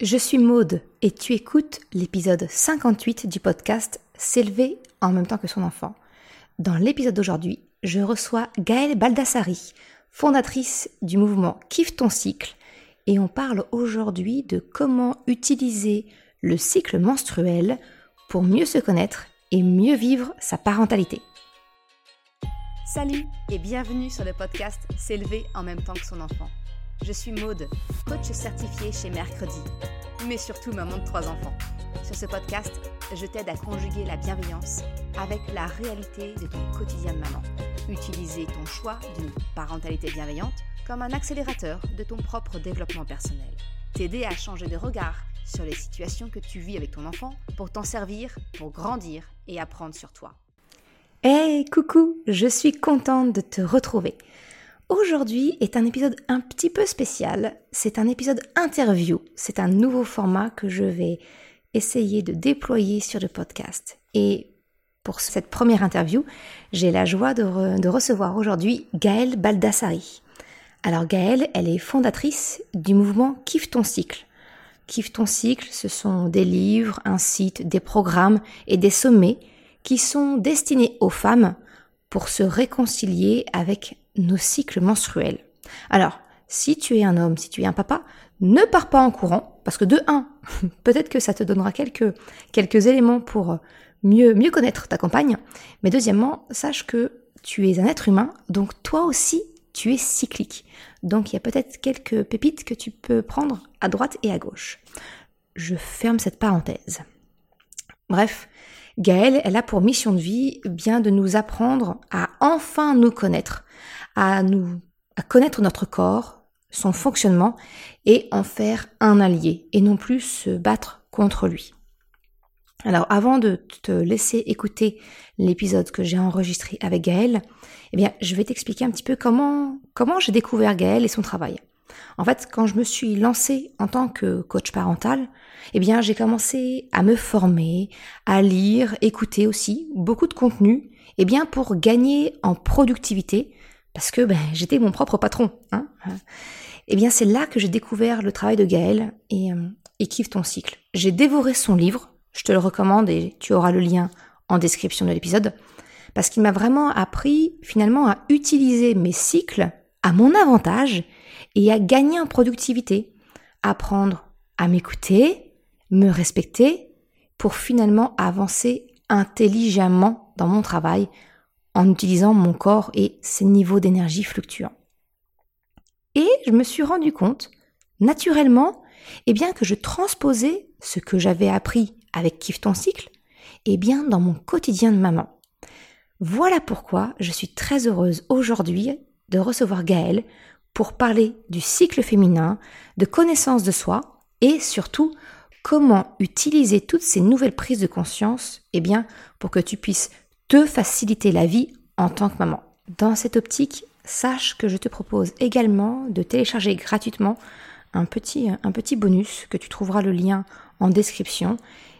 Je suis Maude et tu écoutes l'épisode 58 du podcast S'élever en même temps que son enfant. Dans l'épisode d'aujourd'hui, je reçois Gaëlle Baldassari, fondatrice du mouvement Kiffe ton cycle, et on parle aujourd'hui de comment utiliser le cycle menstruel pour mieux se connaître et mieux vivre sa parentalité. Salut et bienvenue sur le podcast S'élever en même temps que son enfant. Je suis Maude, coach certifié chez Mercredi, mais surtout maman de trois enfants. Sur ce podcast, je t'aide à conjuguer la bienveillance avec la réalité de ton quotidien de maman. Utiliser ton choix d'une parentalité bienveillante comme un accélérateur de ton propre développement personnel. T'aider à changer de regard sur les situations que tu vis avec ton enfant pour t'en servir, pour grandir et apprendre sur toi. Hey, coucou, je suis contente de te retrouver. Aujourd'hui est un épisode un petit peu spécial. C'est un épisode interview. C'est un nouveau format que je vais essayer de déployer sur le podcast. Et pour cette première interview, j'ai la joie de, recevoir aujourd'hui Gaëlle Baldassari. Alors Gaëlle, elle est fondatrice du mouvement Kiffe ton cycle. Kiffe ton cycle, ce sont des livres, un site, des programmes et des sommets qui sont destinés aux femmes pour se réconcilier avec nos cycles menstruels. Alors, si tu es un homme, si tu es un papa, ne pars pas en courant, parce que de un, peut-être que ça te donnera quelques, quelques éléments pour mieux, mieux connaître ta compagne, mais deuxièmement, sache que tu es un être humain, donc toi aussi, tu es cyclique. Donc il y a peut-être quelques pépites que tu peux prendre à droite et à gauche. Je ferme cette parenthèse. Bref, Gaëlle, elle a pour mission de vie bien de nous apprendre à enfin nous connaître, à nous à connaître notre corps, son fonctionnement et en faire un allié et non plus se battre contre lui. Alors avant de te laisser écouter l'épisode que j'ai enregistré avec Gaëlle, eh bien je vais t'expliquer un petit peu comment comment j'ai découvert Gaëlle et son travail. En fait, quand je me suis lancée en tant que coach parental, eh bien j'ai commencé à me former, à lire, écouter aussi beaucoup de contenu, eh bien pour gagner en productivité parce que ben, j'étais mon propre patron. Hein eh bien, c'est là que j'ai découvert le travail de Gaël et, euh, et Kiffe ton cycle. J'ai dévoré son livre, je te le recommande et tu auras le lien en description de l'épisode, parce qu'il m'a vraiment appris finalement à utiliser mes cycles à mon avantage et à gagner en productivité, apprendre à m'écouter, me respecter, pour finalement avancer intelligemment dans mon travail en utilisant mon corps et ses niveaux d'énergie fluctuants. Et je me suis rendu compte, naturellement, eh bien que je transposais ce que j'avais appris avec Kiffe ton cycle, eh bien dans mon quotidien de maman. Voilà pourquoi je suis très heureuse aujourd'hui de recevoir Gaëlle pour parler du cycle féminin, de connaissance de soi et surtout comment utiliser toutes ces nouvelles prises de conscience, eh bien pour que tu puisses te faciliter la vie en tant que maman. Dans cette optique, sache que je te propose également de télécharger gratuitement un petit, bonus que tu trouveras le lien en description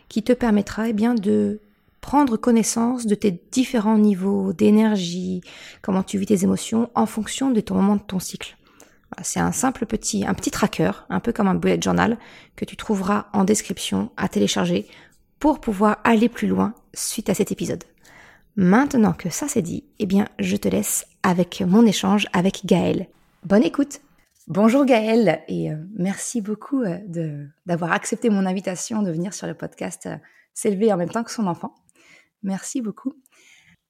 qui te permettra eh bien, de prendre connaissance de tes différents niveaux d'énergie, comment tu vis tes émotions en fonction de ton moment de ton cycle. C'est un simple petit, un petit tracker, un peu comme un bullet journal, que tu trouveras en description à télécharger pour pouvoir aller plus loin suite à cet épisode. Maintenant que ça c'est dit, eh bien, je te laisse avec mon échange avec Gaëlle. Bonne écoute Bonjour Gaëlle et euh, merci beaucoup euh, d'avoir accepté mon invitation de venir sur le podcast euh, S'élever en même temps que son enfant. Merci beaucoup.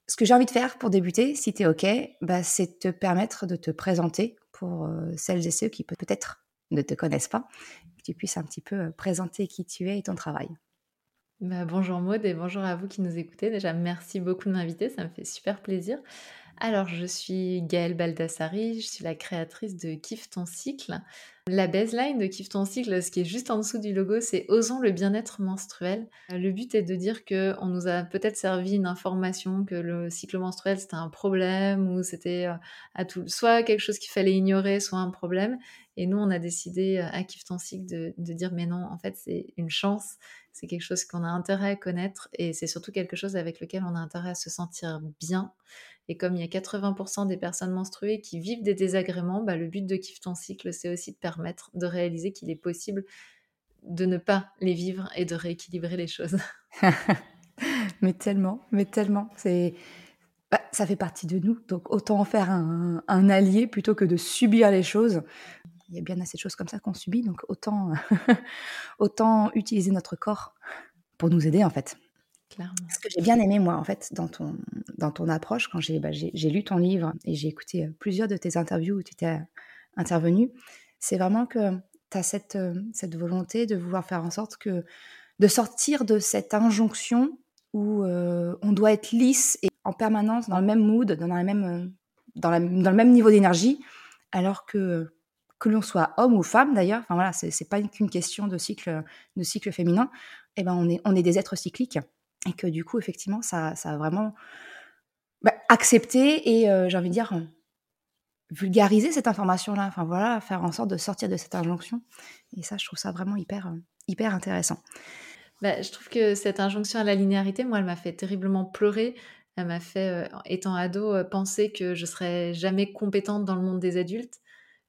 Ce que j'ai envie de faire pour débuter, si tu es OK, bah, c'est te permettre de te présenter pour celles et ceux qui peut-être ne te connaissent pas, que tu puisses un petit peu présenter qui tu es et ton travail. Bah, bonjour Maud et bonjour à vous qui nous écoutez. Déjà, merci beaucoup de m'inviter, ça me fait super plaisir. Alors, je suis Gaëlle Baldassari, je suis la créatrice de Kiffe ton cycle. La baseline de Kiffe ton cycle, ce qui est juste en dessous du logo, c'est Osons le bien-être menstruel. Le but est de dire qu'on nous a peut-être servi une information que le cycle menstruel c'était un problème ou c'était euh, à tout, soit quelque chose qu'il fallait ignorer, soit un problème. Et nous, on a décidé euh, à ton cycle de, de dire mais non, en fait, c'est une chance c'est quelque chose qu'on a intérêt à connaître et c'est surtout quelque chose avec lequel on a intérêt à se sentir bien. Et comme il y a 80% des personnes menstruées qui vivent des désagréments, bah, le but de Kiffe ton cycle, c'est aussi de permettre de réaliser qu'il est possible de ne pas les vivre et de rééquilibrer les choses. mais tellement, mais tellement. C'est, bah, ça fait partie de nous, donc autant en faire un, allié plutôt que de subir les choses. Il y a bien assez de choses comme ça qu'on subit, donc autant, autant utiliser notre corps pour nous aider en fait. Clairement. Ce que j'ai bien aimé moi en fait dans ton, dans ton approche, quand j'ai, bah, lu ton livre et j'ai écouté euh, plusieurs de tes interviews où tu étais intervenu, c'est vraiment que tu as cette, euh, cette volonté de vouloir faire en sorte que de sortir de cette injonction où euh, on doit être lisse et en permanence dans le même mood, dans, la même, euh, dans, la, dans le même niveau d'énergie, alors que que l'on soit homme ou femme d'ailleurs, enfin voilà, c'est pas qu'une question de cycle, de cycle féminin, eh ben on est, on est des êtres cycliques et que du coup effectivement ça, ça a vraiment bah, accepté et j'ai envie de dire vulgariser cette information-là, enfin voilà, faire en sorte de sortir de cette injonction. Et ça, je trouve ça vraiment hyper, euh, hyper intéressant. Bah, je trouve que cette injonction à la linéarité, moi, elle m'a fait terriblement pleurer. Elle m'a fait, euh, étant ado, euh, penser que je serais jamais compétente dans le monde des adultes.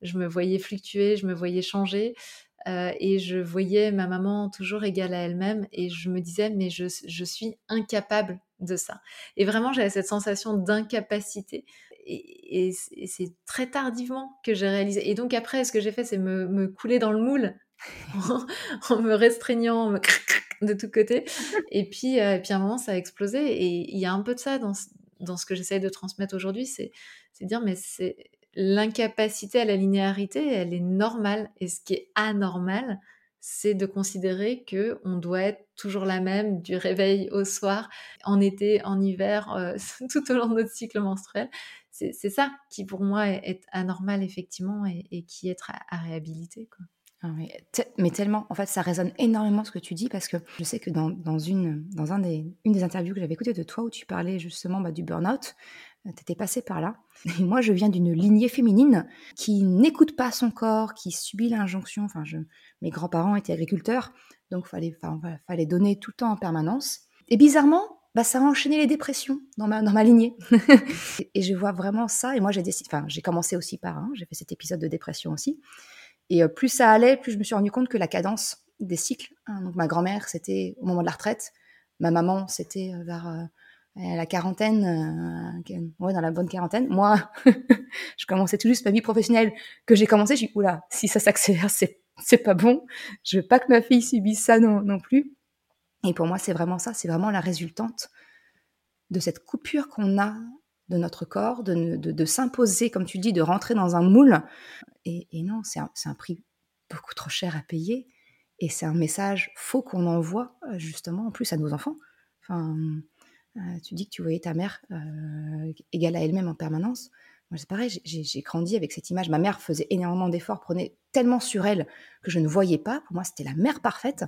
Je me voyais fluctuer, je me voyais changer. et je voyais ma maman toujours égale à elle-même et je me disais mais je, je suis incapable de ça. Et vraiment j'avais cette sensation d'incapacité et, c'est très tardivement que j'ai réalisé. Et donc après, ce que j'ai fait, c'est me, couler dans le moule en, me restreignant de tous côtés. Et puis, euh, et puis à un moment, ça a explosé. Et il y a un peu de ça dans, dans ce que j'essaye de transmettre aujourd'hui, c'est dire, mais c'est l'incapacité à la linéarité, elle est normale. Et ce qui est anormal, c'est de considérer que on doit être toujours la même du réveil au soir, en été, en hiver, euh, tout au long de notre cycle menstruel c'est ça qui pour moi est, anormal effectivement et, qui est à, réhabiliter. Ah mais, tellement, en fait, ça résonne énormément ce que tu dis parce que je sais que dans, une, dans un des, une des interviews que j'avais écoutées de toi où tu parlais justement bah, du burn-out, euh, tu étais passé par là. Moi, je viens d'une lignée féminine qui n'écoute pas son corps, qui subit l'injonction. Enfin, mes grands-parents étaient agriculteurs, donc fallait, fallait donner tout le temps en permanence. Et bizarrement, bah, ça a enchaîné les dépressions dans ma, lignée. et je vois vraiment ça. Et moi, j'ai décidé, enfin, j'ai commencé aussi par j'ai fait cet épisode de dépression aussi. Et euh, plus ça allait, plus je me suis rendu compte que la cadence des cycles, hein, donc ma grand-mère, c'était au moment de la retraite, ma maman, c'était euh, vers euh, la quarantaine, ouais, dans la bonne quarantaine. Moi, je commençais tout juste ma vie professionnelle que j'ai commencé, je suis oula, si ça s'accélère, c'est, c'est pas bon. Je veux pas que ma fille subisse ça non, non plus. Et pour moi, c'est vraiment ça, c'est vraiment la résultante de cette coupure qu'on a de notre corps, de, de, s'imposer, comme tu dis, de rentrer dans un moule. Et, non, c'est un, un, prix beaucoup trop cher à payer. Et c'est un message faux qu'on envoie, euh, justement, en plus à nos enfants. Enfin, euh, tu dis que tu voyais ta mère euh, égale à elle-même en permanence. Moi, c'est pareil, j'ai grandi avec cette image. Ma mère faisait énormément d'efforts, prenait tellement sur elle que je ne voyais pas. Pour moi, c'était la mère parfaite.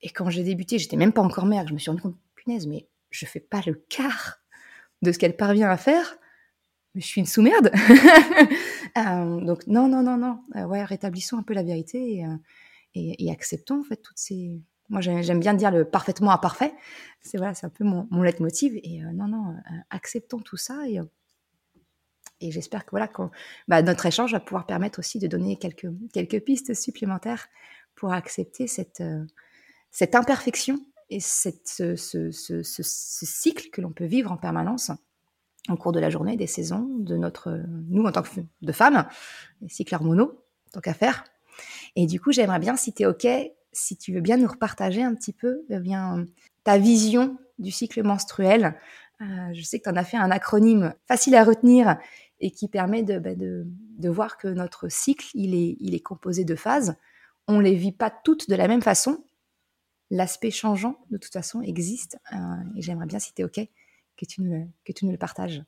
Et quand j'ai débuté, j'étais même pas encore mère. Je me suis rendu compte, punaise, mais je fais pas le quart de ce qu'elle parvient à faire. Je suis une sous-merde. Euh, donc non, non, non, non. Euh, ouais, rétablissons un peu la vérité euh, et, acceptons en fait toutes ces. Moi, j'aime bien dire le parfaitement imparfait. C'est voilà, un peu mon, mon leitmotiv. Et non, non, acceptons tout ça et et j'espère que voilà, bah, notre échange va pouvoir permettre aussi de donner quelques, quelques pistes supplémentaires pour accepter cette, cette imperfection et cette, ce, cycle que l'on peut vivre en permanence au cours de la journée, des saisons, de notre, nous en tant que femmes, les cycles hormonaux, tant qu'à faire. Et du coup, j'aimerais bien, si tu es OK, si tu veux bien nous repartager un petit peu eh bien, ta vision du cycle menstruel. Euh, je sais que tu en as fait un acronyme facile à retenir et qui permet de, bah, de, de, voir que notre cycle, il est, il est composé de phases. On ne les vit pas toutes de la même façon, l'aspect changeant, de toute façon, existe. Euh, et j'aimerais bien, si tu es OK, que tu, nous, que tu nous le partages.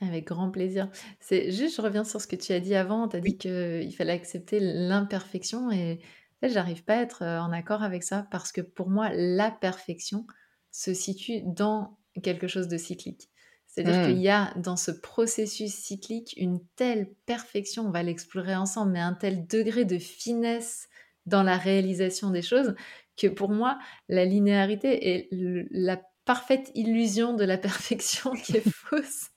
Avec grand plaisir. C'est juste, je reviens sur ce que tu as dit avant. Tu as dit qu'il fallait accepter l'imperfection et fait, j'arrive pas à être euh, en accord avec ça parce que pour moi, la perfection se situe dans quelque chose de cyclique. C'est-à-dire qu'il mmh. y a dans ce processus cyclique une telle perfection, on va l'explorer ensemble, mais un tel degré de finesse dans la réalisation des choses que pour moi, la linéarité est la parfaite illusion de la perfection qui est fausse.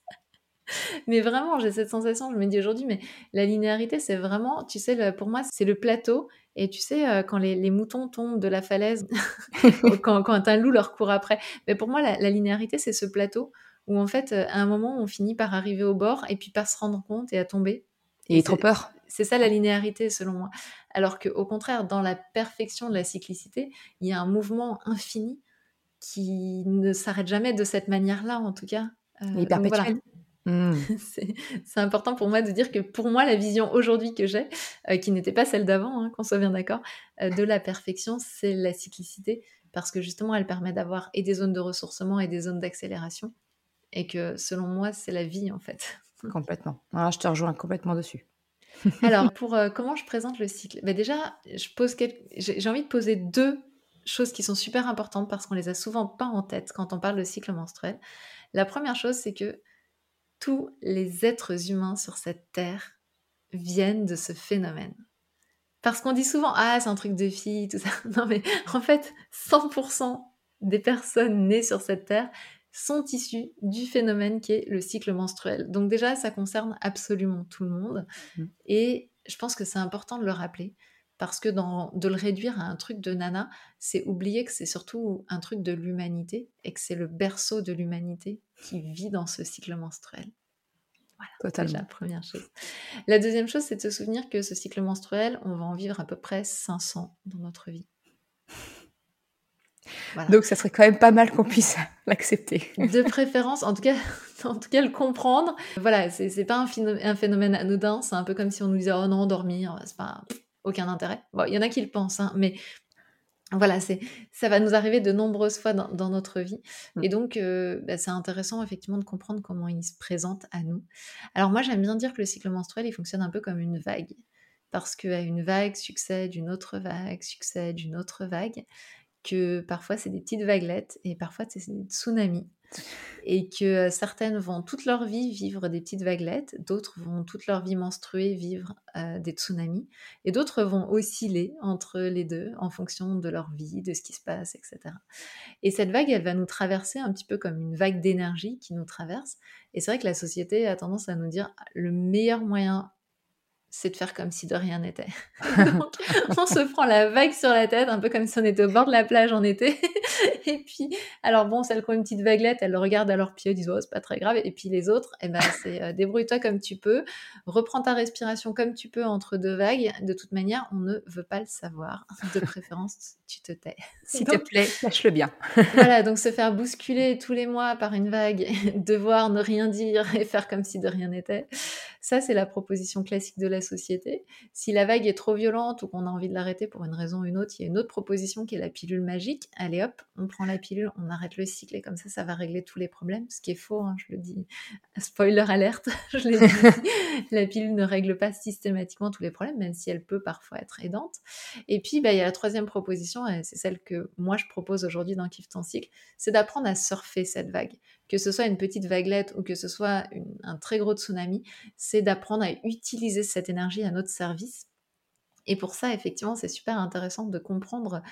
mais vraiment, j'ai cette sensation, je me dis aujourd'hui, mais la linéarité, c'est vraiment, tu sais, pour moi, c'est le plateau. Et tu sais, euh, quand les, moutons tombent de la falaise, quand, quand, un loup leur court après, mais pour moi, la, linéarité, c'est ce plateau où en fait, euh, à un moment, on finit par arriver au bord et puis par se rendre compte et à tomber. Et, trop peur. C'est ça la linéarité, selon moi. Alors qu'au contraire, dans la perfection de la cyclicité, il y a un mouvement infini qui ne s'arrête jamais de cette manière-là, en tout cas. Euh, perpétuel. Mmh. c'est important pour moi de dire que pour moi, la vision aujourd'hui que j'ai, euh, qui n'était pas celle d'avant, hein, qu'on soit bien d'accord, euh, de la perfection, c'est la cyclicité, parce que justement, elle permet d'avoir et des zones de ressourcement et des zones d'accélération, et que selon moi, c'est la vie en fait. Complètement. Alors, je te rejoins complètement dessus. Alors, pour euh, comment je présente le cycle? Bah, Déjà, je pose j'ai envie de poser deux choses qui sont super importantes parce qu'on les a souvent pas en tête quand on parle de cycle menstruel. La première chose, c'est que tous les êtres humains sur cette terre viennent de ce phénomène. Parce qu'on dit souvent, ah, c'est un truc de fille, tout ça. Non, mais en fait, 100% des personnes nées sur cette terre sont issues du phénomène qui est le cycle menstruel. Donc déjà, ça concerne absolument tout le monde. Mmh. Et je pense que c'est important de le rappeler parce que dans, de le réduire à un truc de nana, c'est oublier que c'est surtout un truc de l'humanité et que c'est le berceau de l'humanité qui vit dans ce cycle menstruel. Voilà, Totalement. la première chose. La deuxième chose, c'est de se souvenir que ce cycle menstruel, on va en vivre à peu près 500 dans notre vie. Donc, ça serait quand même pas mal qu'on puisse l'accepter. De préférence, en tout cas, en tout cas, le comprendre. Voilà, c'est pas un, un, phénomène anodin. C'est un peu comme si on nous disait, oh non, dormir, c'est pas aucun intérêt. Bon, il y en a qui le pensent, hein, mais voilà, c'est ça va nous arriver de nombreuses fois dans, notre vie. Mmh. Et donc, euh, bah, c'est intéressant effectivement de comprendre comment il se présente à nous. Alors moi, j'aime bien dire que le cycle menstruel, il fonctionne un peu comme une vague. Parce qu'à une vague succède une autre vague, succède une autre vague, que parfois c'est des petites vaguelettes et parfois c'est des tsunamis et que euh, certaines vont toute leur vie vivre des petites vaguelettes, d'autres vont toute leur vie menstruer vivre euh, des tsunamis, et d'autres vont osciller entre les deux en fonction de leur vie, de ce qui se passe, etc. Et cette vague, elle va nous traverser un petit peu comme une vague d'énergie qui nous traverse. Et c'est vrai que la société a tendance à nous dire le meilleur moyen c'est de faire comme si de rien n'était. Donc, on se prend la vague sur la tête, un peu comme si on était au bord de la plage en été. et puis, alors bon, celles qui ont une petite vaguelette, elles le regardent à leurs pieds, disent oh, c'est pas très grave. Et puis les autres, eh ben, c'est euh, débrouille-toi comme tu peux, reprends ta respiration comme tu peux entre deux vagues. De toute manière, on ne veut pas le savoir. De préférence, tu te tais. S'il te plaît, lâche-le bien. voilà, donc se faire bousculer tous les mois par une vague, devoir ne rien dire et faire comme si de rien n'était. Ça, c'est la proposition classique de la société. Si la vague est trop violente ou qu'on a envie de l'arrêter pour une raison ou une autre, il y a une autre proposition qui est la pilule magique. Allez hop, on prend la pilule, on arrête le cycle et comme ça, ça va régler tous les problèmes. Ce qui est faux, hein, je le dis. Spoiler alerte, je l'ai dit. la pilule ne règle pas systématiquement tous les problèmes, même si elle peut parfois être aidante. Et puis, bah, il y a la troisième proposition, et c'est celle que moi je propose aujourd'hui dans Kiff ton cycle, c'est d'apprendre à surfer cette vague que ce soit une petite vaguelette ou que ce soit un très gros tsunami, c'est d'apprendre à utiliser cette énergie à notre service. Et pour ça, effectivement, c'est super intéressant de comprendre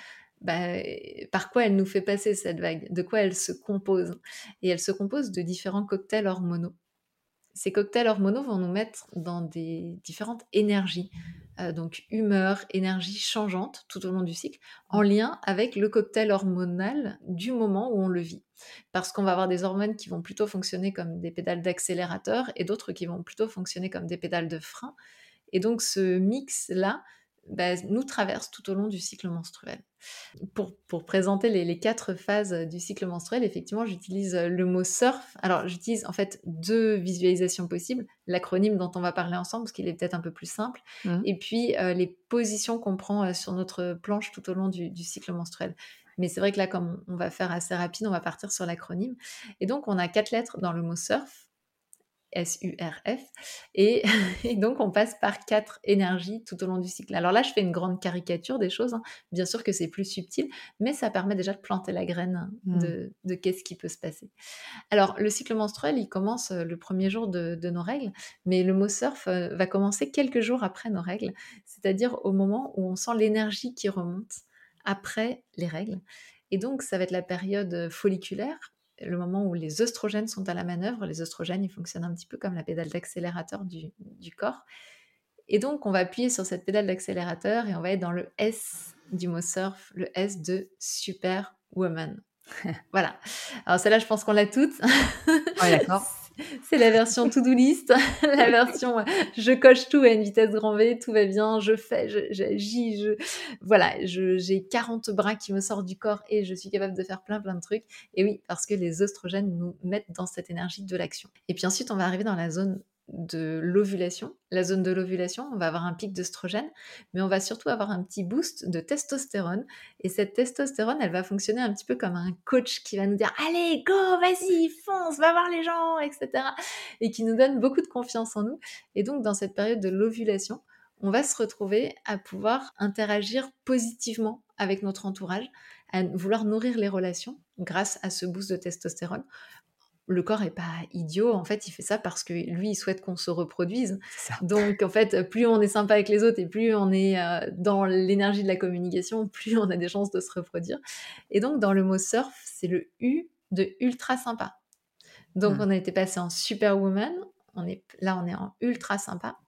bah, par quoi elle nous fait passer cette vague, de quoi elle se compose. Et elle se compose de différents cocktails hormonaux. Ces cocktails hormonaux vont nous mettre dans des différentes énergies. Euh, donc humeur, énergie changeante tout au long du cycle, en lien avec le cocktail hormonal du moment où on le vit. Parce qu'on va avoir des hormones qui vont plutôt fonctionner comme des pédales d'accélérateur et d'autres qui vont plutôt fonctionner comme des pédales de frein. Et donc ce mix-là bah, nous traverse tout au long du cycle menstruel. Pour, pour présenter les, les, quatre phases du cycle menstruel, effectivement, j'utilise le mot surf. Alors, j'utilise en fait deux visualisations possibles. L'acronyme dont on va parler ensemble, parce qu'il est peut-être un peu plus simple. Mmh. Et puis, euh, les positions qu'on prend euh, sur notre planche tout au long du, du cycle menstruel. Mais c'est vrai que là, comme on va faire assez rapide, on va partir sur l'acronyme. Et donc, on a quatre lettres dans le mot surf. S-U-R-F. Et, donc, on passe par quatre énergies tout au long du cycle. Alors là, je fais une grande caricature des choses. Hein. Bien sûr que c'est plus subtil, mais ça permet déjà de planter la graine mmh. de, qu'est-ce qui peut se passer. Alors, le cycle menstruel, il commence euh, le premier jour de, nos règles, mais le mot surf euh, va commencer quelques jours après nos règles, c'est-à-dire au moment où on sent l'énergie qui remonte après les règles. Et donc, ça va être la période folliculaire le moment où les oestrogènes sont à la manœuvre. Les oestrogènes, ils fonctionnent un petit peu comme la pédale d'accélérateur du, du corps. Et donc, on va appuyer sur cette pédale d'accélérateur et on va être dans le S du mot surf, le S de Superwoman. voilà. Alors celle-là, je pense qu'on l'a toutes. Ouais, d'accord. C'est la version to-do list, la version euh, je coche tout à une vitesse grand V, tout va bien, je fais, j'agis, voilà, j'ai 40 bras qui me sortent du corps et je suis capable de faire plein plein de trucs. Et oui, parce que les oestrogènes nous mettent dans cette énergie de l'action. Et puis ensuite, on va arriver dans la zone de l'ovulation, la zone de l'ovulation, on va avoir un pic d'œstrogène, mais on va surtout avoir un petit boost de testostérone. Et cette testostérone, elle va fonctionner un petit peu comme un coach qui va nous dire Allez, go, vas-y, fonce, va voir les gens, etc. Et qui nous donne beaucoup de confiance en nous. Et donc, dans cette période de l'ovulation, on va se retrouver à pouvoir interagir positivement avec notre entourage, à vouloir nourrir les relations grâce à ce boost de testostérone le corps est pas idiot. En fait, il fait ça parce que lui, il souhaite qu'on se reproduise. Donc, en fait, plus on est sympa avec les autres et plus on est euh, dans l'énergie de la communication, plus on a des chances de se reproduire. Et donc, dans le mot surf, c'est le U de ultra sympa. Donc, mmh. on a été passé en superwoman. On est, là, on est en ultra sympa.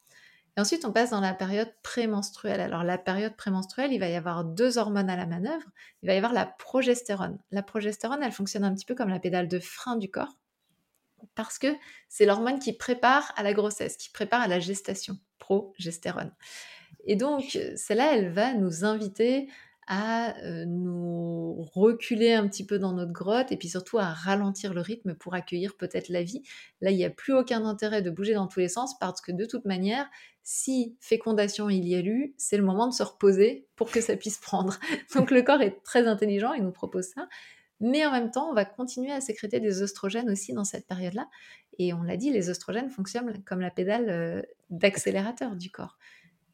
Et ensuite, on passe dans la période prémenstruelle. Alors, la période prémenstruelle, il va y avoir deux hormones à la manœuvre. Il va y avoir la progestérone. La progestérone, elle fonctionne un petit peu comme la pédale de frein du corps parce que c'est l'hormone qui prépare à la grossesse, qui prépare à la gestation, progestérone. Et donc, celle-là, elle va nous inviter à euh, nous reculer un petit peu dans notre grotte et puis surtout à ralentir le rythme pour accueillir peut-être la vie. Là, il n'y a plus aucun intérêt de bouger dans tous les sens parce que de toute manière, si fécondation il y a eu, c'est le moment de se reposer pour que ça puisse prendre. Donc le corps est très intelligent, il nous propose ça. Mais en même temps, on va continuer à sécréter des oestrogènes aussi dans cette période-là. Et on l'a dit, les oestrogènes fonctionnent comme la pédale euh, d'accélérateur du corps.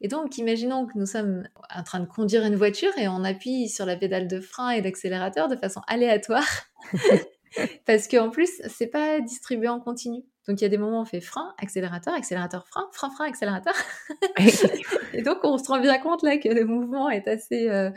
Et donc, imaginons que nous sommes en train de conduire une voiture et on appuie sur la pédale de frein et d'accélérateur de façon aléatoire. Parce qu'en plus, c'est pas distribué en continu. Donc il y a des moments où on fait frein, accélérateur, accélérateur, frein, frein, frein, accélérateur. et donc on se rend bien compte là que le mouvement est assez euh,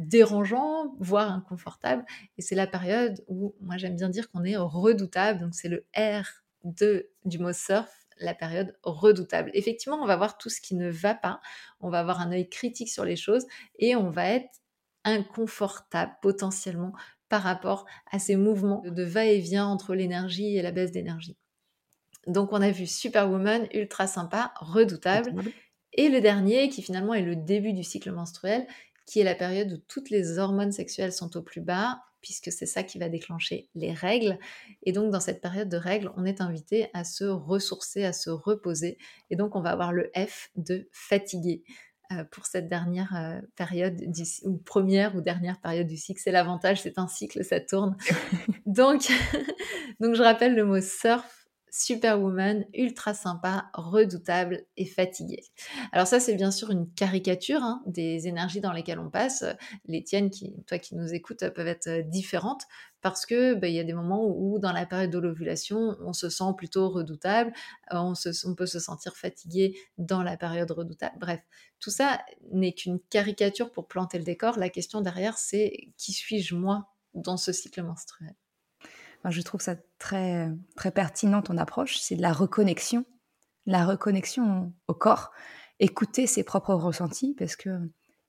dérangeant, voire inconfortable. Et c'est la période où moi j'aime bien dire qu'on est redoutable. Donc c'est le R de, du mot surf, la période redoutable. Effectivement, on va voir tout ce qui ne va pas, on va avoir un œil critique sur les choses et on va être inconfortable potentiellement par rapport à ces mouvements de va-et-vient entre l'énergie et la baisse d'énergie. Donc on a vu Superwoman, ultra sympa, redoutable. Et le dernier, qui finalement est le début du cycle menstruel, qui est la période où toutes les hormones sexuelles sont au plus bas, puisque c'est ça qui va déclencher les règles. Et donc, dans cette période de règles, on est invité à se ressourcer, à se reposer. Et donc, on va avoir le F de fatigué euh, pour cette dernière euh, période, ou première ou dernière période du cycle. C'est l'avantage, c'est un cycle, ça tourne. donc, donc, je rappelle le mot surf superwoman, ultra sympa, redoutable et fatiguée. Alors ça, c'est bien sûr une caricature hein, des énergies dans lesquelles on passe. Les tiennes, qui, toi qui nous écoutes, peuvent être euh, différentes parce que bah, il y a des moments où, dans la période de l'ovulation, on se sent plutôt redoutable, euh, on, on peut se sentir fatigué dans la période redoutable. Bref, tout ça n'est qu'une caricature pour planter le décor. La question derrière, c'est qui suis-je moi dans ce cycle menstruel? Je trouve ça très, très pertinent ton approche, c'est de la reconnexion, la reconnexion au corps, écouter ses propres ressentis, parce que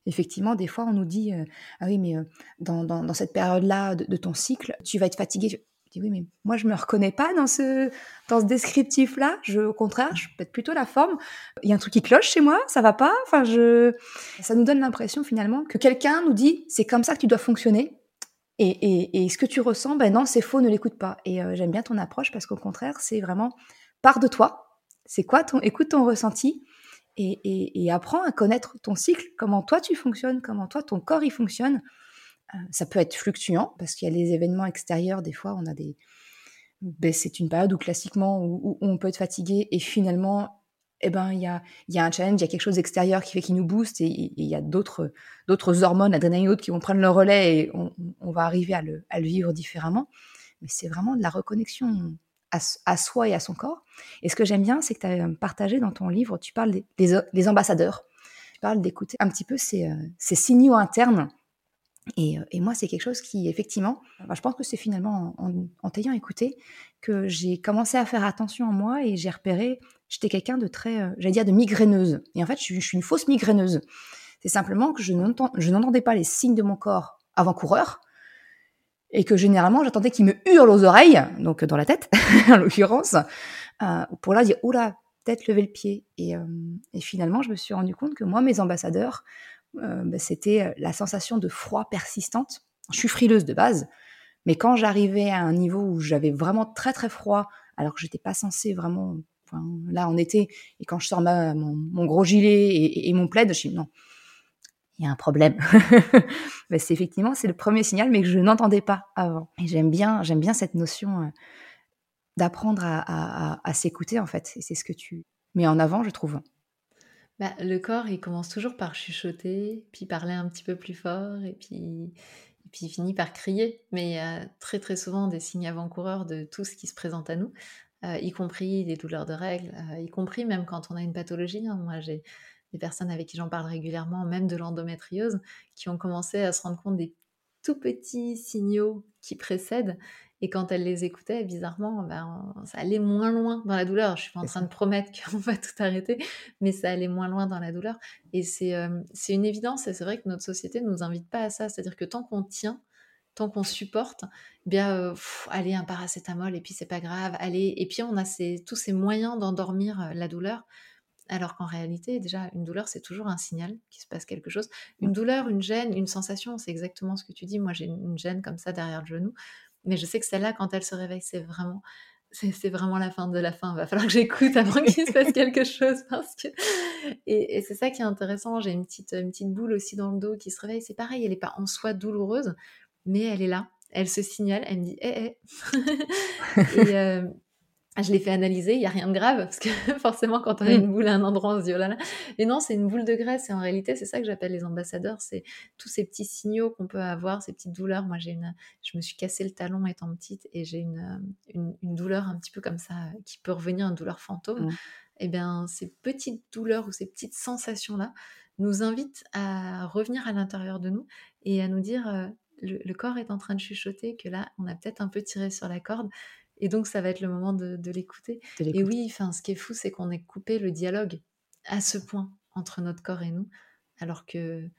effectivement, des fois, on nous dit euh, ah oui, mais euh, dans, dans, cette période-là de, ton cycle, tu vas être fatigué. Je dis oui, mais moi, je me reconnais pas dans ce, dans ce descriptif-là. Je, au contraire, je pète plutôt la forme. Il y a un truc qui cloche chez moi, ça va pas. Enfin, je, ça nous donne l'impression finalement que quelqu'un nous dit c'est comme ça que tu dois fonctionner. Et, ce que tu ressens, ben non, c'est faux, ne l'écoute pas. Et euh, j'aime bien ton approche parce qu'au contraire, c'est vraiment part de toi. C'est quoi ton, écoute ton ressenti et, apprends à connaître ton cycle, comment toi tu fonctionnes, comment toi ton corps il fonctionne. Euh, ça peut être fluctuant parce qu'il y a les événements extérieurs. Des fois, on a des, ben, c'est une période où classiquement où, on peut être fatigué et finalement eh ben, il y a, y a un challenge, il y a quelque chose d'extérieur qui fait qu'il nous booste et il y a d'autres, d'autres hormones, adrénaline et autres, qui vont prendre le relais et on, va arriver à le, à le, vivre différemment. Mais c'est vraiment de la reconnexion à, à, soi et à son corps. Et ce que j'aime bien, c'est que tu as partagé dans ton livre, tu parles des, des, ambassadeurs. Tu parles d'écouter un petit peu ces, euh, ces signaux internes Et, moi, c'est quelque chose qui, effectivement, bah, je pense que c'est finalement en, t'ayant écouté que j'ai commencé à faire attention à moi et j'ai repéré, j'étais quelqu'un de très, j'allais dire, de migraineuse. Et en fait, je, suis une fausse migraineuse. C'est simplement que je n'entendais pas les signes de mon corps avant-coureur et que généralement, j'attendais qu'il me hurle aux oreilles, donc dans la tête, en l'occurrence, euh, pour là dire, oula, peut-être le pied. Et, finalement, je me suis rendu compte que moi, mes ambassadeurs, euh, bah, c'était euh, la sensation de froid persistante. Je suis frileuse de base, mais quand j'arrivais à un niveau où j'avais vraiment très très froid, alors que j'étais pas censée vraiment, là en été, et quand je sors mon, gros gilet et, mon plaid, je dis non, il y a un problème. Bah, c'est effectivement c'est le premier signal, mais que je n'entendais pas avant. Et j'aime bien j'aime bien cette notion euh, d'apprendre à s'écouter en fait. Et c'est ce que tu mets en avant, je trouve. Bah, le corps, il commence toujours par chuchoter, puis parler un petit peu plus fort, et puis, il finit par crier. Mais il y a très très souvent des signes avant-coureurs de tout ce qui se présente à nous, euh, y compris des douleurs de règles, euh, y compris même quand on a une pathologie. Hein. Moi, j'ai des personnes avec qui j'en parle régulièrement, même de l'endométriose, qui ont commencé à se rendre compte des tout petits signaux qui précèdent et quand elle les écoutait, bizarrement, ben, ça allait moins loin dans la douleur. Je suis pas en train de promettre qu'on va tout arrêter, mais ça allait moins loin dans la douleur. Et c'est euh, une évidence, et c'est vrai que notre société ne nous invite pas à ça. C'est-à-dire que tant qu'on tient, tant qu'on supporte, eh bien, euh, allez, un paracétamol, et puis c'est pas grave, allez. Et puis on a ces, tous ces moyens d'endormir euh, la douleur. Alors qu'en réalité, déjà, une douleur, c'est toujours un signal qu'il se passe quelque chose. Une douleur, une gêne, une sensation, c'est exactement ce que tu dis. Moi, j'ai une gêne comme ça derrière le genou. Mais je sais que celle-là, quand elle se réveille, c'est vraiment, c'est vraiment la fin de la fin. Il va falloir que j'écoute avant qu'il se passe quelque chose parce que et, c'est ça qui est intéressant. J'ai une petite une petite boule aussi dans le dos qui se réveille. C'est pareil, elle n'est pas en soi douloureuse, mais elle est là. Elle se signale. Elle me dit hé hé. et, euh, je l'ai fait analyser, il n'y a rien de grave, parce que forcément, quand on a mmh. une boule à un endroit, on se dit oh là là. Et non, c'est une boule de graisse, et en réalité, c'est ça que j'appelle les ambassadeurs, c'est tous ces petits signaux qu'on peut avoir, ces petites douleurs. Moi, j'ai une, je me suis cassé le talon étant petite, et j'ai une, une, douleur un petit peu comme ça, qui peut revenir, une douleur fantôme. Mmh. Et eh bien, ces petites douleurs ou ces petites sensations-là nous invitent à revenir à l'intérieur de nous et à nous dire, euh, le corps est en train de chuchoter, que là, on a peut-être un peu tiré sur la corde, et donc, ça va être le moment de, l'écouter. Et oui, enfin, ce qui est fou, c'est qu'on ait coupé le dialogue à ce point entre notre corps et nous, alors que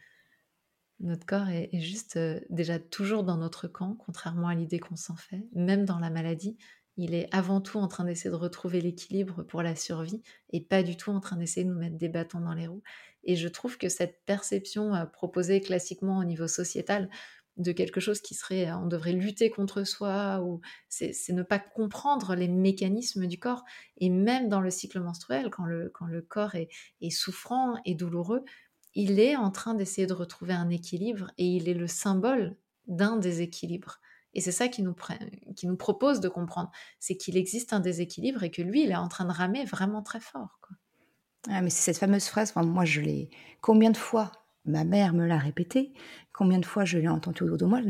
notre corps est, juste euh, déjà toujours dans notre camp, contrairement à l'idée qu'on s'en fait. Même dans la maladie, il est avant tout en train d'essayer de retrouver l'équilibre pour la survie et pas du tout en train d'essayer de nous mettre des bâtons dans les roues. Et je trouve que cette perception euh, proposée classiquement au niveau sociétal, de quelque chose qui serait on devrait lutter contre soi ou c'est ne pas comprendre les mécanismes du corps et même dans le cycle menstruel quand le, quand le corps est, est souffrant et douloureux il est en train d'essayer de retrouver un équilibre et il est le symbole d'un déséquilibre et c'est ça qui nous, qui nous propose de comprendre c'est qu'il existe un déséquilibre et que lui il est en train de ramer vraiment très fort quoi. Ah, mais c'est cette fameuse phrase, moi je l'ai combien de fois ma mère me l'a répété. Combien de fois je l'ai entendu autour de moi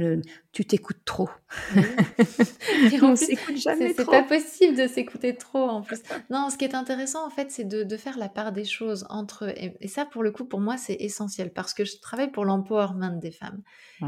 Tu t'écoutes trop. on s'écoute jamais trop. C'est pas possible de s'écouter trop en plus. Non, ce qui est intéressant en fait, c'est de, faire la part des choses entre et, et ça pour le coup pour moi c'est essentiel parce que je travaille pour l'empowerment des femmes.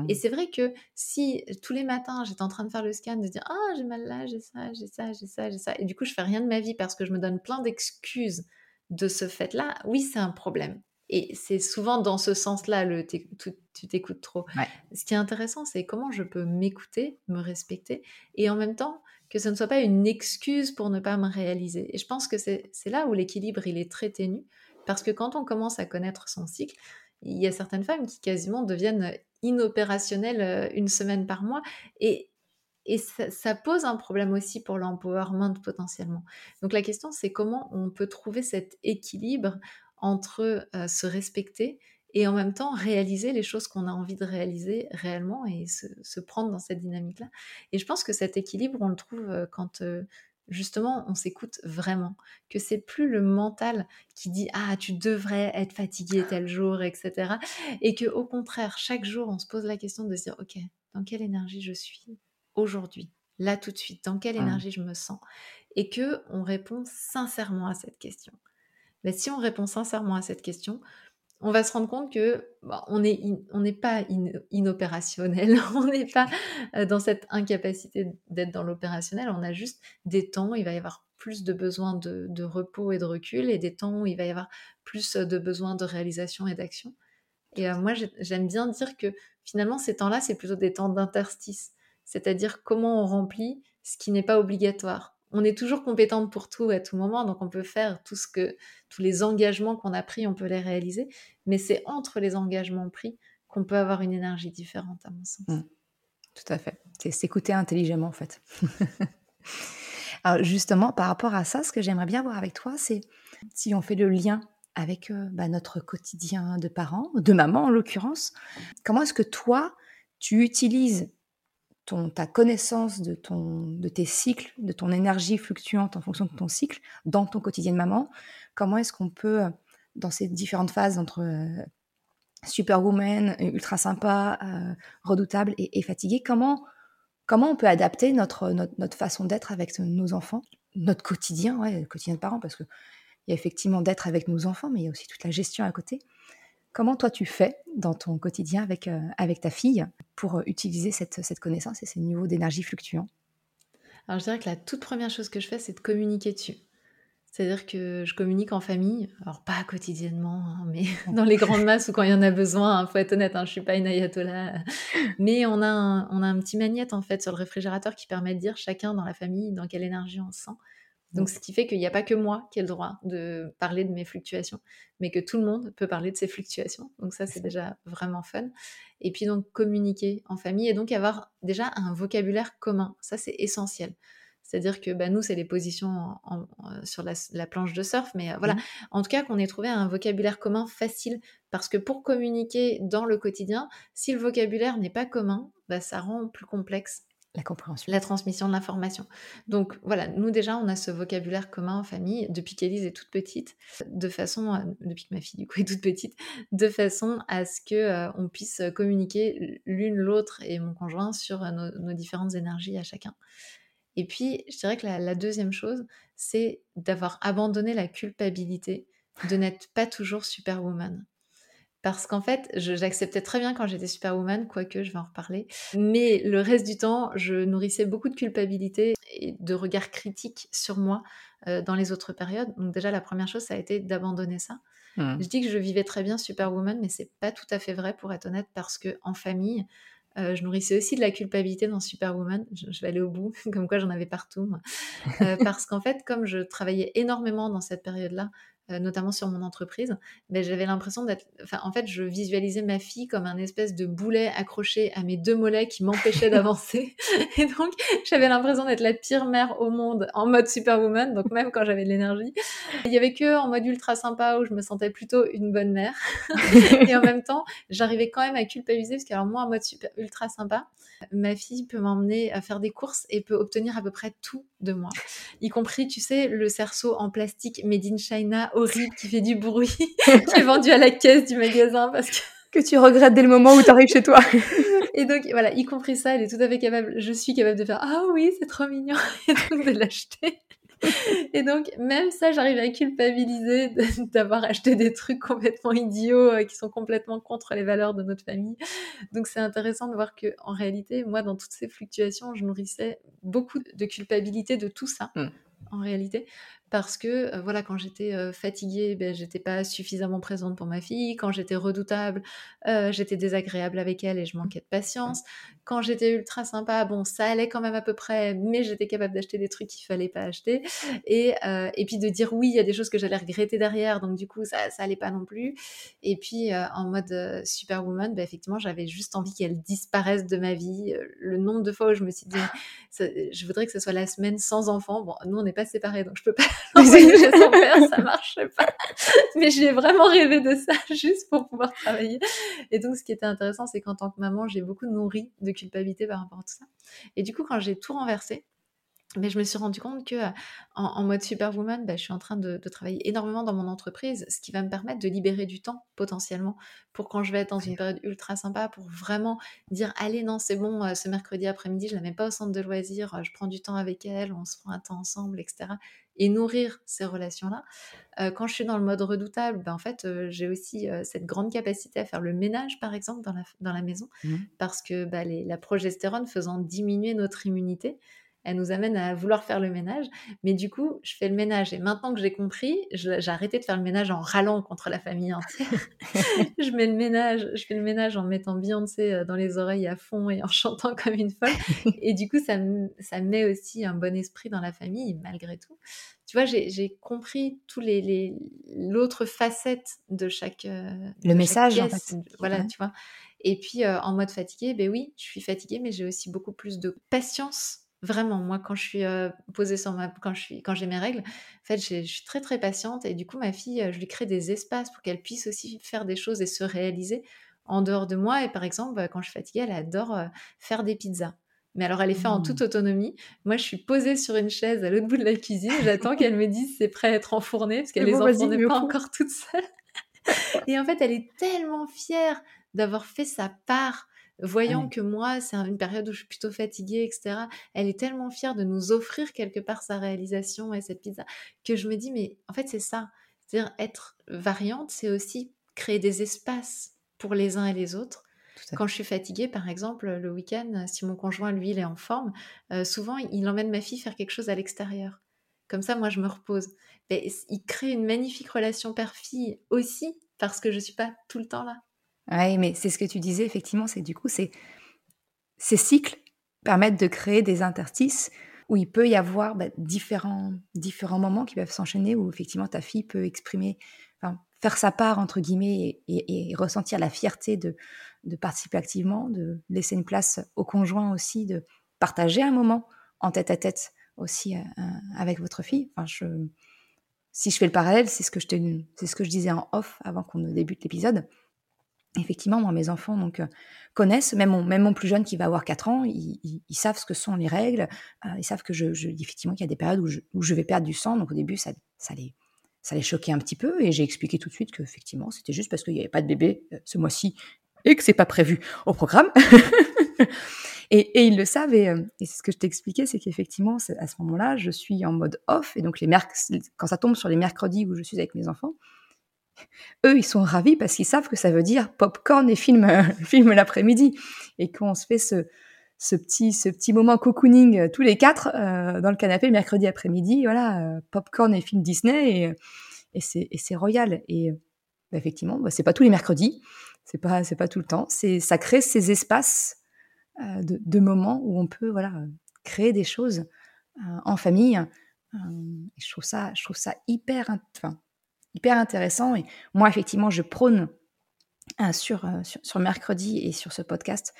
Et c'est vrai que si tous les matins j'étais en train de faire le scan de dire ah j'ai mal là, j'ai ça, j'ai ça, j'ai ça, j'ai ça, et du coup je fais rien de ma vie parce que je me donne plein d'excuses de ce fait-là, oui c'est un problème. Et c'est souvent dans ce sens-là, le tu t'écoutes trop. Ce qui est intéressant, c'est comment je peux m'écouter, me respecter, et en même temps que ce ne soit pas une excuse pour ne pas me réaliser. Et je pense que c'est là où l'équilibre, il est très ténu, parce que quand on commence à connaître son cycle, il y a certaines femmes qui quasiment deviennent inopérationnelles euh, une semaine par mois, et, et ça, ça, pose un problème aussi pour l'empowerment potentiellement. Donc la question, c'est comment on peut trouver cet équilibre entre se respecter et en même temps réaliser les choses qu'on a envie de réaliser réellement et se, prendre dans cette dynamique-là. Et je pense que cet équilibre, on le trouve quand justement on s'écoute vraiment, que c'est plus le mental qui dit ah tu devrais être fatigué tel jour, etc. Et que au contraire chaque jour on se pose la question de se dire ok dans quelle énergie je suis aujourd'hui, là tout de suite, dans quelle énergie je me sens, et que on répond sincèrement à cette question. Mais si on répond sincèrement à cette question, on va se rendre compte que bah, on n'est pas inopérationnel, on n'est pas euh, dans cette incapacité d'être dans l'opérationnel, on a juste des temps, il va y avoir plus de besoin de, repos et de recul et des temps où il va y avoir plus de besoin de réalisation et d'action. Et euh, moi, j'aime bien dire que finalement, ces temps-là, c'est plutôt des temps d'interstice, c'est-à-dire comment on remplit ce qui n'est pas obligatoire on est toujours compétente pour tout à tout moment, donc on peut faire tout ce que tous les engagements qu'on a pris, on peut les réaliser, mais c'est entre les engagements pris qu'on peut avoir une énergie différente, à mon sens. Mmh. Tout à fait. C'est s'écouter intelligemment, en fait. Alors justement, par rapport à ça, ce que j'aimerais bien voir avec toi, c'est si on fait le lien avec euh, bah, notre quotidien de parents, de maman en l'occurrence, comment est-ce que toi, tu utilises ta connaissance de, ton, de tes cycles, de ton énergie fluctuante en fonction de ton cycle dans ton quotidien de maman. Comment est-ce qu'on peut, dans ces différentes phases entre euh, superwoman, ultra sympa, euh, redoutable et, fatiguée, comment, comment on peut adapter notre, notre, façon d'être avec nos enfants, notre quotidien, le quotidien de parents, parce qu'il y a effectivement d'être avec nos enfants, mais il y a aussi toute la gestion à côté. Comment toi tu fais dans ton quotidien avec, euh, avec ta fille pour euh, utiliser cette, cette connaissance et ces niveaux d'énergie fluctuants? Alors je dirais que la toute première chose que je fais, c'est de communiquer dessus. C'est-à-dire que je communique en famille, alors pas quotidiennement, hein, mais dans les grandes masses ou quand il y en a besoin. Il hein, faut être honnête, hein, je suis pas une ayatollah. Mais on a, un, on a un petit magnète en fait sur le réfrigérateur qui permet de dire chacun dans la famille dans quelle énergie on se sent. Donc, ce qui fait qu'il n'y a pas que moi qui ai le droit de parler de mes fluctuations, mais que tout le monde peut parler de ses fluctuations. Donc, ça, c'est déjà vraiment fun. Et puis, donc, communiquer en famille et donc avoir déjà un vocabulaire commun. Ça, c'est essentiel. C'est-à-dire que bah, nous, c'est les positions sur la, planche de surf, mais euh, voilà. Mmh. En tout cas, qu'on ait trouvé un vocabulaire commun facile. Parce que pour communiquer dans le quotidien, si le vocabulaire n'est pas commun, bah, ça rend plus complexe la compréhension. La transmission de l'information. Donc voilà, nous déjà, on a ce vocabulaire commun en famille depuis qu'Élise est toute petite, de façon, depuis que ma fille du coup est toute petite, de façon à ce que euh, on puisse communiquer l'une l'autre et mon conjoint sur euh, nos, différentes énergies à chacun. Et puis, je dirais que la deuxième chose, c'est d'avoir abandonné la culpabilité de n'être pas toujours superwoman. Parce qu'en fait, j'acceptais très bien quand j'étais superwoman, quoique je vais en reparler. Mais le reste du temps, je nourrissais beaucoup de culpabilité et de regard critique sur moi euh, dans les autres périodes. Donc déjà, la première chose, ça a été d'abandonner ça. Mmh. Je dis que je vivais très bien superwoman, mais c'est pas tout à fait vrai pour être honnête, parce que en famille, euh, je nourrissais aussi de la culpabilité dans Superwoman. Je, vais aller au bout, comme quoi j'en avais partout. Euh, parce qu'en fait, comme je travaillais énormément dans cette période-là, notamment sur mon entreprise, ben, j'avais l'impression d'être. Enfin, en fait, je visualisais ma fille comme un espèce de boulet accroché à mes deux mollets qui m'empêchait d'avancer. Et donc, j'avais l'impression d'être la pire mère au monde en mode superwoman, donc même quand j'avais de l'énergie. Il y avait que en mode ultra sympa où je me sentais plutôt une bonne mère. Et en même temps, j'arrivais quand même à culpabiliser parce que, alors, moi, en mode super, ultra sympa, ma fille peut m'emmener à faire des courses et peut obtenir à peu près tout de moi, y compris, tu sais, le cerceau en plastique made in China horrible qui fait du bruit, qui est vendu à la caisse du magasin parce que que tu regrettes dès le moment où tu arrives chez toi. et donc voilà, y compris ça, elle est tout à fait capable, je suis capable de faire ah oui, c'est trop mignon et donc de l'acheter. Et donc, même ça, j'arrive à culpabiliser d'avoir acheté des trucs complètement idiots euh, qui sont complètement contre les valeurs de notre famille. Donc, c'est intéressant de voir que, en réalité, moi, dans toutes ces fluctuations, je nourrissais beaucoup de culpabilité de tout ça. Mmh. En réalité, parce que euh, voilà quand j'étais euh, fatiguée ben j'étais pas suffisamment présente pour ma fille. Quand j'étais redoutable euh, j'étais désagréable avec elle et je manquais de patience quand j'étais ultra sympa bon ça allait quand même à peu près mais j'étais capable d'acheter des trucs qu'il fallait pas acheter. Et et puis de dire oui il y a des choses que j'allais regretter derrière donc du coup ça ça allait pas non plus. Et puis en mode superwoman ben effectivement j'avais juste envie qu'elle disparaisse de ma vie le nombre de fois où je me suis dit je voudrais que ce soit la semaine sans enfant bon nous on n'est pas séparés donc je peux pas chez son père, ça marchait pas. Mais j'ai vraiment rêvé de ça juste pour pouvoir travailler. Et donc, ce qui était intéressant, c'est qu'en tant que maman, j'ai beaucoup nourri de culpabilité par rapport à tout ça. Et du coup, quand j'ai tout renversé, Mais je me suis rendu compte que en, mode superwoman, bah, je suis en train de, travailler énormément dans mon entreprise, ce qui va me permettre de libérer du temps potentiellement pour quand je vais être dans une période ultra sympa, pour vraiment dire allez non c'est bon, ce mercredi après-midi je la mets pas au centre de loisirs, je prends du temps avec elle, on se prend un temps ensemble, etc. Et nourrir ces relations-là. quand je suis dans le mode redoutable, bah, en fait j'ai aussi cette grande capacité à faire le ménage par exemple dans la, dans la maison, mmh. parce que bah, la progestérone faisant diminuer notre immunité, elle nous amène à vouloir faire le ménage. Mais du coup, je fais le ménage. Et maintenant que j'ai compris, j'ai arrêté de faire le ménage en râlant contre la famille entière. je mets le ménage, je fais le ménage en mettant Beyoncé euh, dans les oreilles à fond et en chantant comme une folle. Et du coup, ça, ça met aussi un bon esprit dans la famille, malgré tout. Tu vois, j'ai compris tous les l'autre facette de chaque euh, le message. En fait. Voilà, tu vois. Et puis euh, en mode fatigué, ben oui, je suis fatiguée, mais j'ai aussi beaucoup plus de patience Vraiment, moi, quand je suis posée sur ma, quand je suis, quand j'ai mes règles, en fait, je suis très très patiente et du coup, ma fille, je lui crée des espaces pour qu'elle puisse aussi faire des choses et se réaliser en dehors de moi. Et par exemple, quand je suis fatiguée, elle adore faire des pizzas. Mais alors, elle est faite en toute mmh. autonomie. Moi, je suis posée sur une chaise à l'autre bout de la cuisine. J'attends qu'elle me dise c'est prêt à être enfourné parce qu'elle les enfourne pas encore toute seule. et en fait, elle est tellement fière d'avoir fait sa part voyant que moi, c'est une période où je suis plutôt fatiguée, etc., elle est tellement fière de nous offrir quelque part sa réalisation et cette pizza que je me dis, mais en fait, c'est ça. C'est-à-dire être variante, c'est aussi créer des espaces pour les uns et les autres. Quand je suis fatiguée, par exemple, le week-end, si mon conjoint, lui, il est en forme, euh, souvent, il emmène ma fille faire quelque chose à l'extérieur. Comme ça, moi, je me repose. Mais il crée une magnifique relation père-fille aussi parce que je ne suis pas tout le temps là. Oui, mais c'est ce que tu disais, effectivement, c'est du coup, c'est ces cycles permettent de créer des interstices où il peut y avoir bah, différents, différents moments qui peuvent s'enchaîner, où effectivement ta fille peut exprimer, faire sa part, entre guillemets, et, ressentir la fierté de, de, participer activement, de laisser une place au conjoint aussi, de partager un moment en tête à tête aussi euh, avec votre fille. Enfin, si je fais le parallèle, c'est ce que je c'est ce que je disais en off avant qu'on ne débute l'épisode effectivement, moi, mes enfants donc euh, connaissent, même mon, plus jeune qui va avoir 4 ans, ils, savent ce que sont les règles, euh, ils savent que je, effectivement qu'il y a des périodes où je, vais perdre du sang, donc au début ça, les ça les choquait un petit peu et j'ai expliqué tout de suite que effectivement c'était juste parce qu'il n'y avait pas de bébé euh, ce mois-ci et que c'est pas prévu au programme. et, ils le savent et, et c'est ce que je t'ai expliqué, c'est qu'effectivement à ce moment-là je suis en mode off et donc les quand ça tombe sur les mercredis où je suis avec mes enfants, eux, ils sont ravis parce qu'ils savent que ça veut dire popcorn et film, film l'après-midi. Et qu'on se fait ce, petit, ce petit moment cocooning euh, tous les quatre euh, dans le canapé le mercredi après-midi, voilà, euh, popcorn et film Disney, et, c'est royal. Et bah, effectivement, bah, c'est pas tous les mercredis, c'est pas, pas tout le temps. Ça crée ces espaces de, moments où on peut, voilà, créer des choses en famille. je trouve ça, je trouve ça hyper, hyper intéressant. Et moi, effectivement, je prône euh, sur, sur, mercredi et sur ce podcast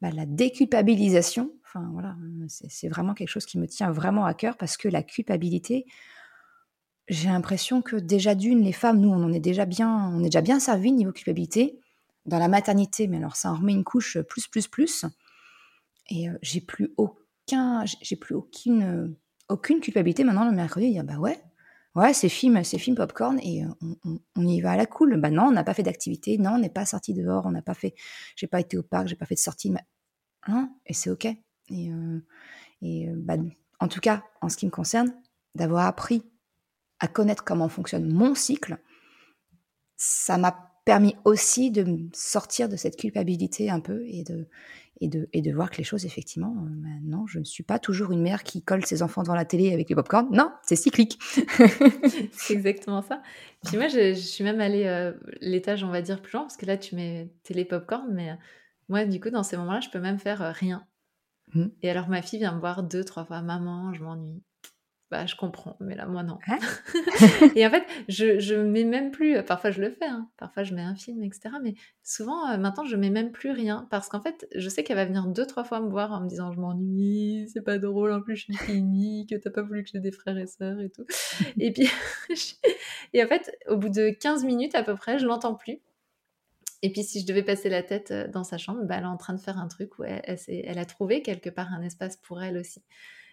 bah, la déculpabilisation. Enfin, voilà, c'est vraiment quelque chose qui me tient vraiment à cœur parce que la culpabilité, j'ai l'impression que déjà d'une, les femmes, nous, on en est déjà bien, on est déjà bien servi niveau culpabilité dans la maternité, mais alors ça en remet une couche plus, plus, plus. Et j'ai plus aucun, j'ai plus aucune, aucune culpabilité maintenant le mercredi. Dire bah ouais, Ouais, c'est film, c'est film popcorn et euh, on, y va à la cool. Bah non, on n'a pas fait d'activité, non, on n'est pas sorti dehors, on n'a pas fait, j'ai pas été au parc, j'ai pas fait de sortie, hein, et c'est ok. Et, euh, et euh, bah, en tout cas, en ce qui me concerne, d'avoir appris à connaître comment fonctionne mon cycle, ça m'a permis aussi de sortir de cette culpabilité un peu et de, et de, et de voir que les choses, effectivement, euh, bah non, je ne suis pas toujours une mère qui colle ses enfants devant la télé avec les pop-corn. Non, c'est cyclique. c'est exactement ça. Puis moi, je, suis même allée euh, l'étage, on va dire, plus loin, parce que là, tu mets télé pop-corn, mais euh, moi, du coup, dans ces moments-là, je peux même faire rien. Mmh. Et alors, ma fille vient me voir deux, trois fois, maman, je m'ennuie bah, je comprends, mais là, moi, non. Hein et en fait, je, je mets même plus, parfois je le fais, hein, parfois je mets un film, etc. Mais souvent, euh, maintenant, je mets même plus rien parce qu'en fait, je sais qu'elle va venir deux, trois fois me voir en me disant je m'ennuie, c'est pas drôle, en plus je suis finie, que t'as pas voulu que j'ai des frères et sœurs et tout. et puis, et en fait, au bout de 15 minutes à peu près, je l'entends plus. Et puis si je devais passer la tête dans sa chambre, bah, elle est en train de faire un truc où elle, elle, a trouvé quelque part un espace pour elle aussi.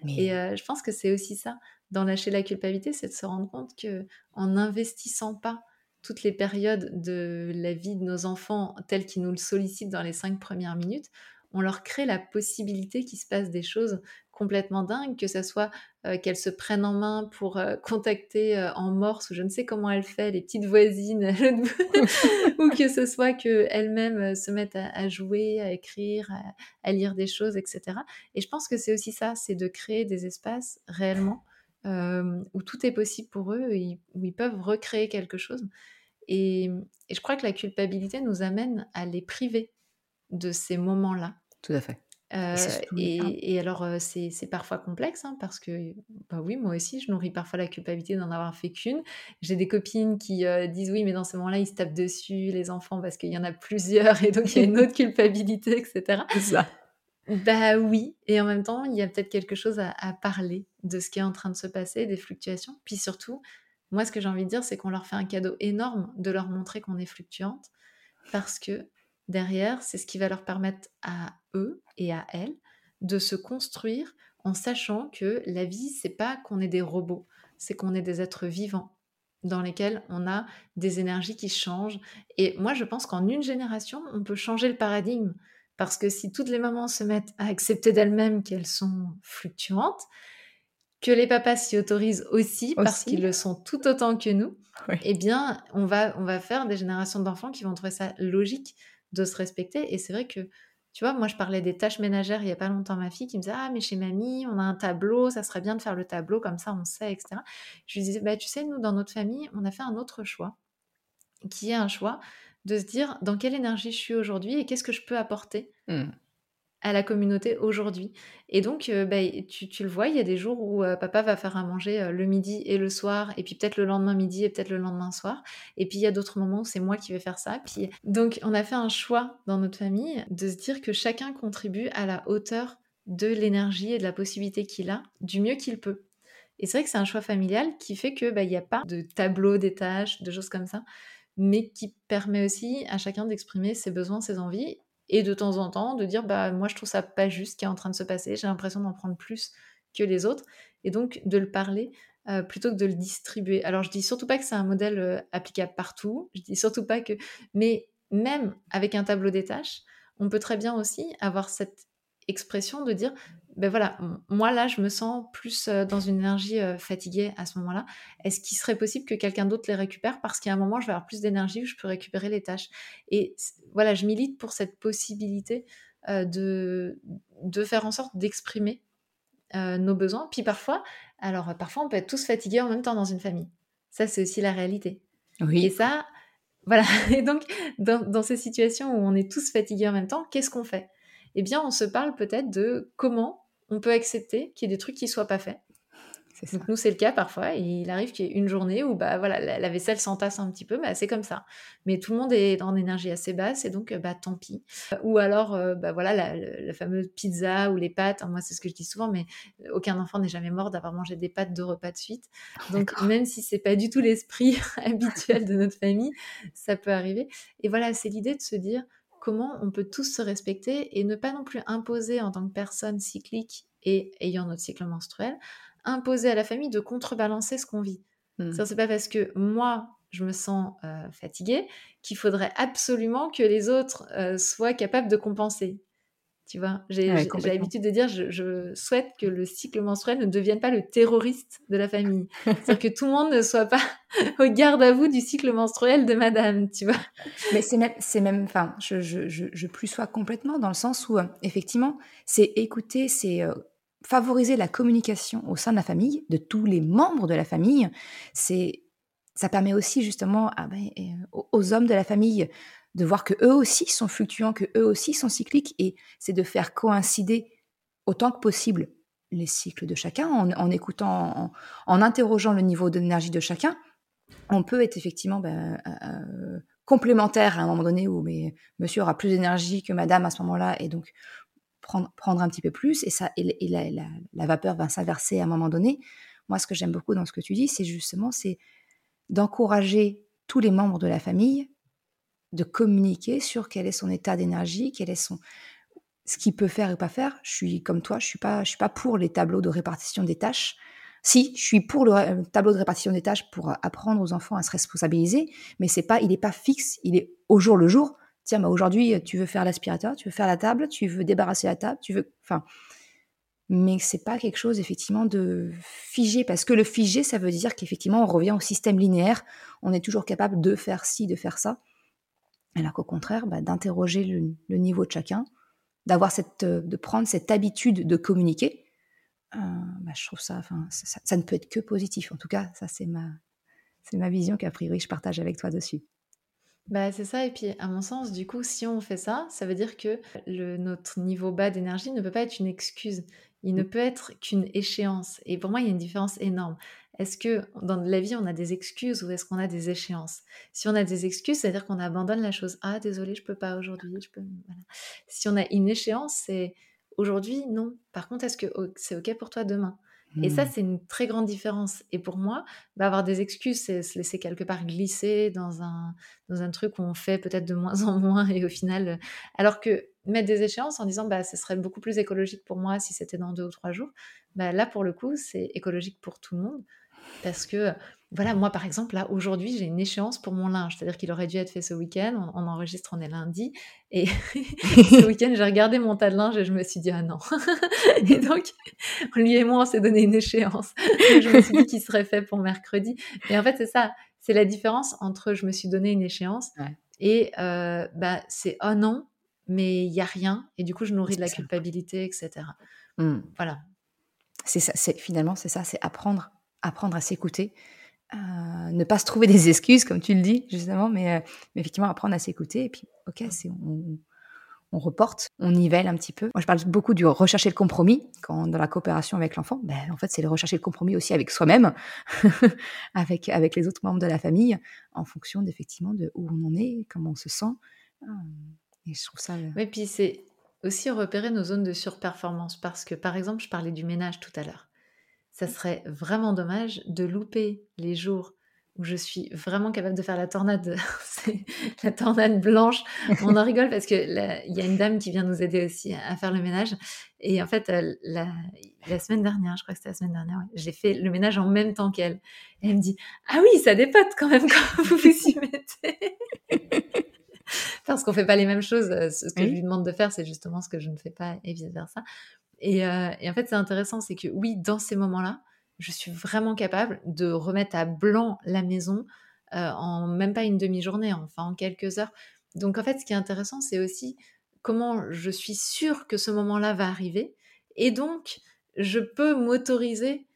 Et je pense que c'est aussi ça, dans lâcher la culpabilité, c'est de se rendre compte que en n'investissant pas toutes les périodes de la vie de nos enfants telles qu'ils nous le sollicitent dans les cinq premières minutes, on leur crée la possibilité qu'il se passe des choses complètement dingues, que ce soit euh, qu'elles se prennent en main pour euh, contacter euh, en morse, ou je ne sais comment elle fait, les petites voisines, ou que ce soit qu'elles-mêmes se mettent à, jouer, à écrire, à, lire des choses, etc. Et je pense que c'est aussi ça, c'est de créer des espaces réellement où tout est possible pour eux, où ils peuvent recréer quelque chose. et je crois que la culpabilité nous amène à les priver de ces moments-là. Tout à fait. Et, alors, c'est parfois complexe, hein, parce que, bah oui, moi aussi, je nourris parfois la culpabilité d'en avoir fait qu'une. J'ai des copines qui disent oui, mais dans ces moments-là, ils se tapent dessus, les enfants, parce qu'il y en a plusieurs, et donc il y a une autre culpabilité, etc. C'est ça. Bah oui, et en même temps, il y a peut-être quelque chose à, à, parler de ce qui est en train de se passer, des fluctuations. Puis surtout, moi, ce que j'ai envie de dire, c'est qu'on leur fait un cadeau énorme de leur montrer qu'on est fluctuante, parce que derrière, c'est ce qui va leur permettre à eux et à elles de se construire en sachant que la vie, c'est pas qu'on est des robots, c'est qu'on est des êtres vivants dans lesquels on a des énergies qui changent. Et moi, je pense qu'en une génération, on peut changer le paradigme. Parce que si toutes les mamans se mettent à accepter d'elles-mêmes qu'elles sont fluctuantes, que les papas s'y autorisent aussi, parce qu'ils le sont tout autant que nous, eh bien, on va, on va faire des générations d'enfants qui vont trouver ça logique de se respecter. Et c'est vrai que, tu vois, moi, je parlais des tâches ménagères il n'y a pas longtemps, ma fille qui me disait Ah, mais chez mamie, on a un tableau, ça serait bien de faire le tableau, comme ça, on sait, etc. Je lui disais Bah, tu sais, nous, dans notre famille, on a fait un autre choix, qui est un choix de se dire dans quelle énergie je suis aujourd'hui et qu'est-ce que je peux apporter. Mmh à la communauté aujourd'hui. Et donc, euh, bah, tu, le vois, il y a des jours où euh, papa va faire à manger euh, le midi et le soir, et puis peut-être le lendemain midi et peut-être le lendemain soir. Et puis il y a d'autres moments où c'est moi qui vais faire ça. Puis donc, on a fait un choix dans notre famille de se dire que chacun contribue à la hauteur de l'énergie et de la possibilité qu'il a, du mieux qu'il peut. Et c'est vrai que c'est un choix familial qui fait que bah, il n'y a pas de tableau des tâches, de choses comme ça, mais qui permet aussi à chacun d'exprimer ses besoins, ses envies et de temps en temps de dire bah moi je trouve ça pas juste ce qui est en train de se passer, j'ai l'impression d'en prendre plus que les autres et donc de le parler euh, plutôt que de le distribuer. Alors je dis surtout pas que c'est un modèle euh, applicable partout, je dis surtout pas que mais même avec un tableau des tâches, on peut très bien aussi avoir cette expression de dire ben voilà, moi là, je me sens plus euh, dans une énergie euh, fatiguée à ce moment-là. Est-ce qu'il serait possible que quelqu'un d'autre les récupère? Parce qu'à un moment, je vais avoir plus d'énergie où je peux récupérer les tâches Et voilà, je milite pour cette possibilité euh, de, de faire en sorte d'exprimer nos besoins. Puis parfois, alors parfois, on peut être tous fatigués en même temps dans une famille. Ça, c'est aussi la réalité. Oui. Et ça, voilà. Et donc, dans, dans ces situations où on est tous fatigués en même temps, qu'est-ce qu'on fait? Eh bien, on se parle peut-être de comment on peut accepter qu'il y ait des trucs qui soient pas faits. Donc nous c'est le cas parfois. il arrive qu'il y ait une journée où bah voilà la, vaisselle s'entasse un petit peu, bah, c'est comme ça. Mais tout le monde est en énergie assez basse et donc bah tant pis. Ou alors euh, bah voilà la, fameuse pizza ou les pâtes. Moi c'est ce que je dis souvent, mais aucun enfant n'est jamais mort d'avoir mangé des pâtes deux repas de suite. Donc même si c'est pas du tout l'esprit habituel de notre famille, ça peut arriver. Et voilà c'est l'idée de se dire comment on peut tous se respecter et ne pas non plus imposer en tant que personne cyclique et ayant notre cycle menstruel, imposer à la famille de contrebalancer ce qu'on vit. Mmh. C'est pas parce que moi, je me sens euh, fatiguée qu'il faudrait absolument que les autres euh, soient capables de compenser. Tu vois, j'ai l'habitude de dire, je, souhaite que le cycle menstruel ne devienne pas le terroriste de la famille. C'est-à-dire que tout le monde ne soit pas au garde à vous du cycle menstruel de madame, tu vois. Mais c'est même, c'est même, enfin, je, je, je, plus sois complètement dans le sens où, euh, effectivement, c'est écouter, c'est euh, favoriser la communication au sein de la famille, de tous les membres de la famille. C'est, ça permet aussi justement ben, euh, aux hommes de la famille de voir que eux aussi sont fluctuants, que eux aussi sont cycliques, et c'est de faire coïncider autant que possible les cycles de chacun, en, écoutant, en, interrogeant le niveau d'énergie de chacun, on peut être effectivement ben, euh, euh, complémentaire à un moment donné où mais, monsieur aura plus d'énergie que madame à ce moment-là, et donc prendre, prendre un petit peu plus, et, ça, et, la, la, vapeur va s'inverser à un moment donné. Moi, ce que j'aime beaucoup dans ce que tu dis, c'est justement c'est d'encourager tous les membres de la famille de communiquer sur quel est son état d'énergie, quel est son ce qu'il peut faire et pas faire. Je suis comme toi, je suis pas je suis pas pour les tableaux de répartition des tâches. Si, je suis pour le tableau de répartition des tâches pour apprendre aux enfants à se responsabiliser, mais c'est pas il est pas fixe, il est au jour le jour. Tiens, bah aujourd'hui, tu veux faire l'aspirateur, tu veux faire la table, tu veux débarrasser la table, tu veux enfin mais c'est pas quelque chose effectivement de figé parce que le figé ça veut dire qu'effectivement on revient au système linéaire, on est toujours capable de faire ci, de faire ça. Alors qu'au contraire, bah, d'interroger le, niveau de chacun, d'avoir cette, de prendre cette habitude de communiquer, euh, bah, je trouve ça, ça, ne peut être que positif. En tout cas, ça c'est ma, c'est ma vision qu'a priori je partage avec toi dessus. Bah, c'est ça et puis à mon sens, du coup, si on fait ça, ça veut dire que le notre niveau bas d'énergie ne peut pas être une excuse. Il ne mmh. peut être qu'une échéance et pour moi, il y a une différence énorme. Est-ce que dans la vie, on a des excuses ou est-ce qu'on a des échéances? Si on a des excuses, c'est-à-dire qu'on abandonne la chose. «Ah désolé, je peux pas aujourd'hui, je peux» voilà. Si on a une échéance, c'est «Aujourd'hui, non. Par contre, est-ce que c'est OK pour toi demain?» Et ça, mmh. c'est une très grande différence. Et pour moi, bah, avoir des excuses, c'est se laisser quelque part glisser dans un, dans un truc où on fait peut-être de moins en moins. Et au final, euh, alors que mettre des échéances en disant, bah, ce serait beaucoup plus écologique pour moi si c'était dans deux ou trois jours, bah, là, pour le coup, c'est écologique pour tout le monde. Parce que, voilà, moi par exemple, là, aujourd'hui, j'ai une échéance pour mon linge. C'est-à-dire qu'il aurait dû être fait ce week-end. On, enregistre, on est lundi. Et ce week-end, j'ai regardé mon tas de linge et je me suis dit, ah non. et donc, lui et moi, on s'est donné une échéance. je me suis dit qu'il serait fait pour mercredi. Et en fait, c'est ça. C'est la différence entre je me suis donné une échéance et euh, bah, c'est oh non, mais il n'y a rien. Et du coup, je nourris de la culpabilité, etc. Mmh. Voilà. C'est ça, c'est finalement c'est ça, c'est apprendre apprendre à s'écouter, euh, ne pas se trouver des excuses, comme tu le dis, justement, mais, euh, effectivement, apprendre à s'écouter. Et puis, ok, c'est, on, reporte, on nivelle un petit peu. Moi, je parle beaucoup du rechercher le compromis quand, dans la coopération avec l'enfant. Ben, en fait, c'est le rechercher le compromis aussi avec soi-même, avec, les autres membres de la famille, en fonction d'effectivement de où on en est, comment on se sent. Euh, et je trouve ça. Oui, puis c'est aussi repérer nos zones de surperformance parce que, par exemple, je parlais du ménage tout à l'heure ça serait vraiment dommage de louper les jours où je suis vraiment capable de faire la tornade, la tornade blanche. On en rigole parce que il y a une dame qui vient nous aider aussi à faire le ménage. Et en fait, la, semaine dernière, je crois que c'était la semaine dernière, j'ai fait le ménage en même temps qu'elle. Et elle me dit Ah oui, ça dépote quand même quand vous vous y mettez. parce qu'on fait pas les mêmes choses. Euh, ce que je lui demande de faire, c'est justement ce que je ne fais pas et vice versa. Euh, et, en fait, c'est intéressant, c'est que oui, dans ces moments-là, je suis vraiment capable de remettre à blanc la maison euh, en même pas une demi-journée, enfin en quelques heures. Donc en fait, ce qui est intéressant, c'est aussi comment je suis sûre que ce moment-là va arriver. Et donc, je peux m'autoriser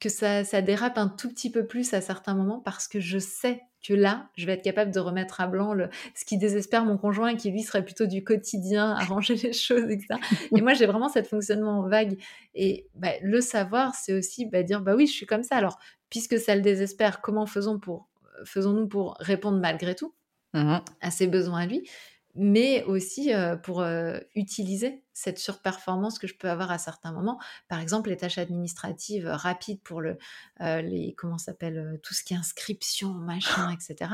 que ça, ça dérape un tout petit peu plus à certains moments parce que je sais que là, je vais être capable de remettre à blanc le, ce qui désespère mon conjoint, qui lui serait plutôt du quotidien, arranger les choses, etc. Et moi, j'ai vraiment cette fonctionnement vague. Et bah, le savoir, c'est aussi bah, dire, bah oui, je suis comme ça. Alors, puisque ça le désespère, comment faisons pour, faisons-nous pour répondre malgré tout mmh à ses besoins à lui, mais aussi euh, pour euh, utiliser cette surperformance que je peux avoir à certains moments. Par exemple, les tâches administratives rapides pour le, euh, les, comment s'appelle, euh, tout ce qui est inscription, machin, etc.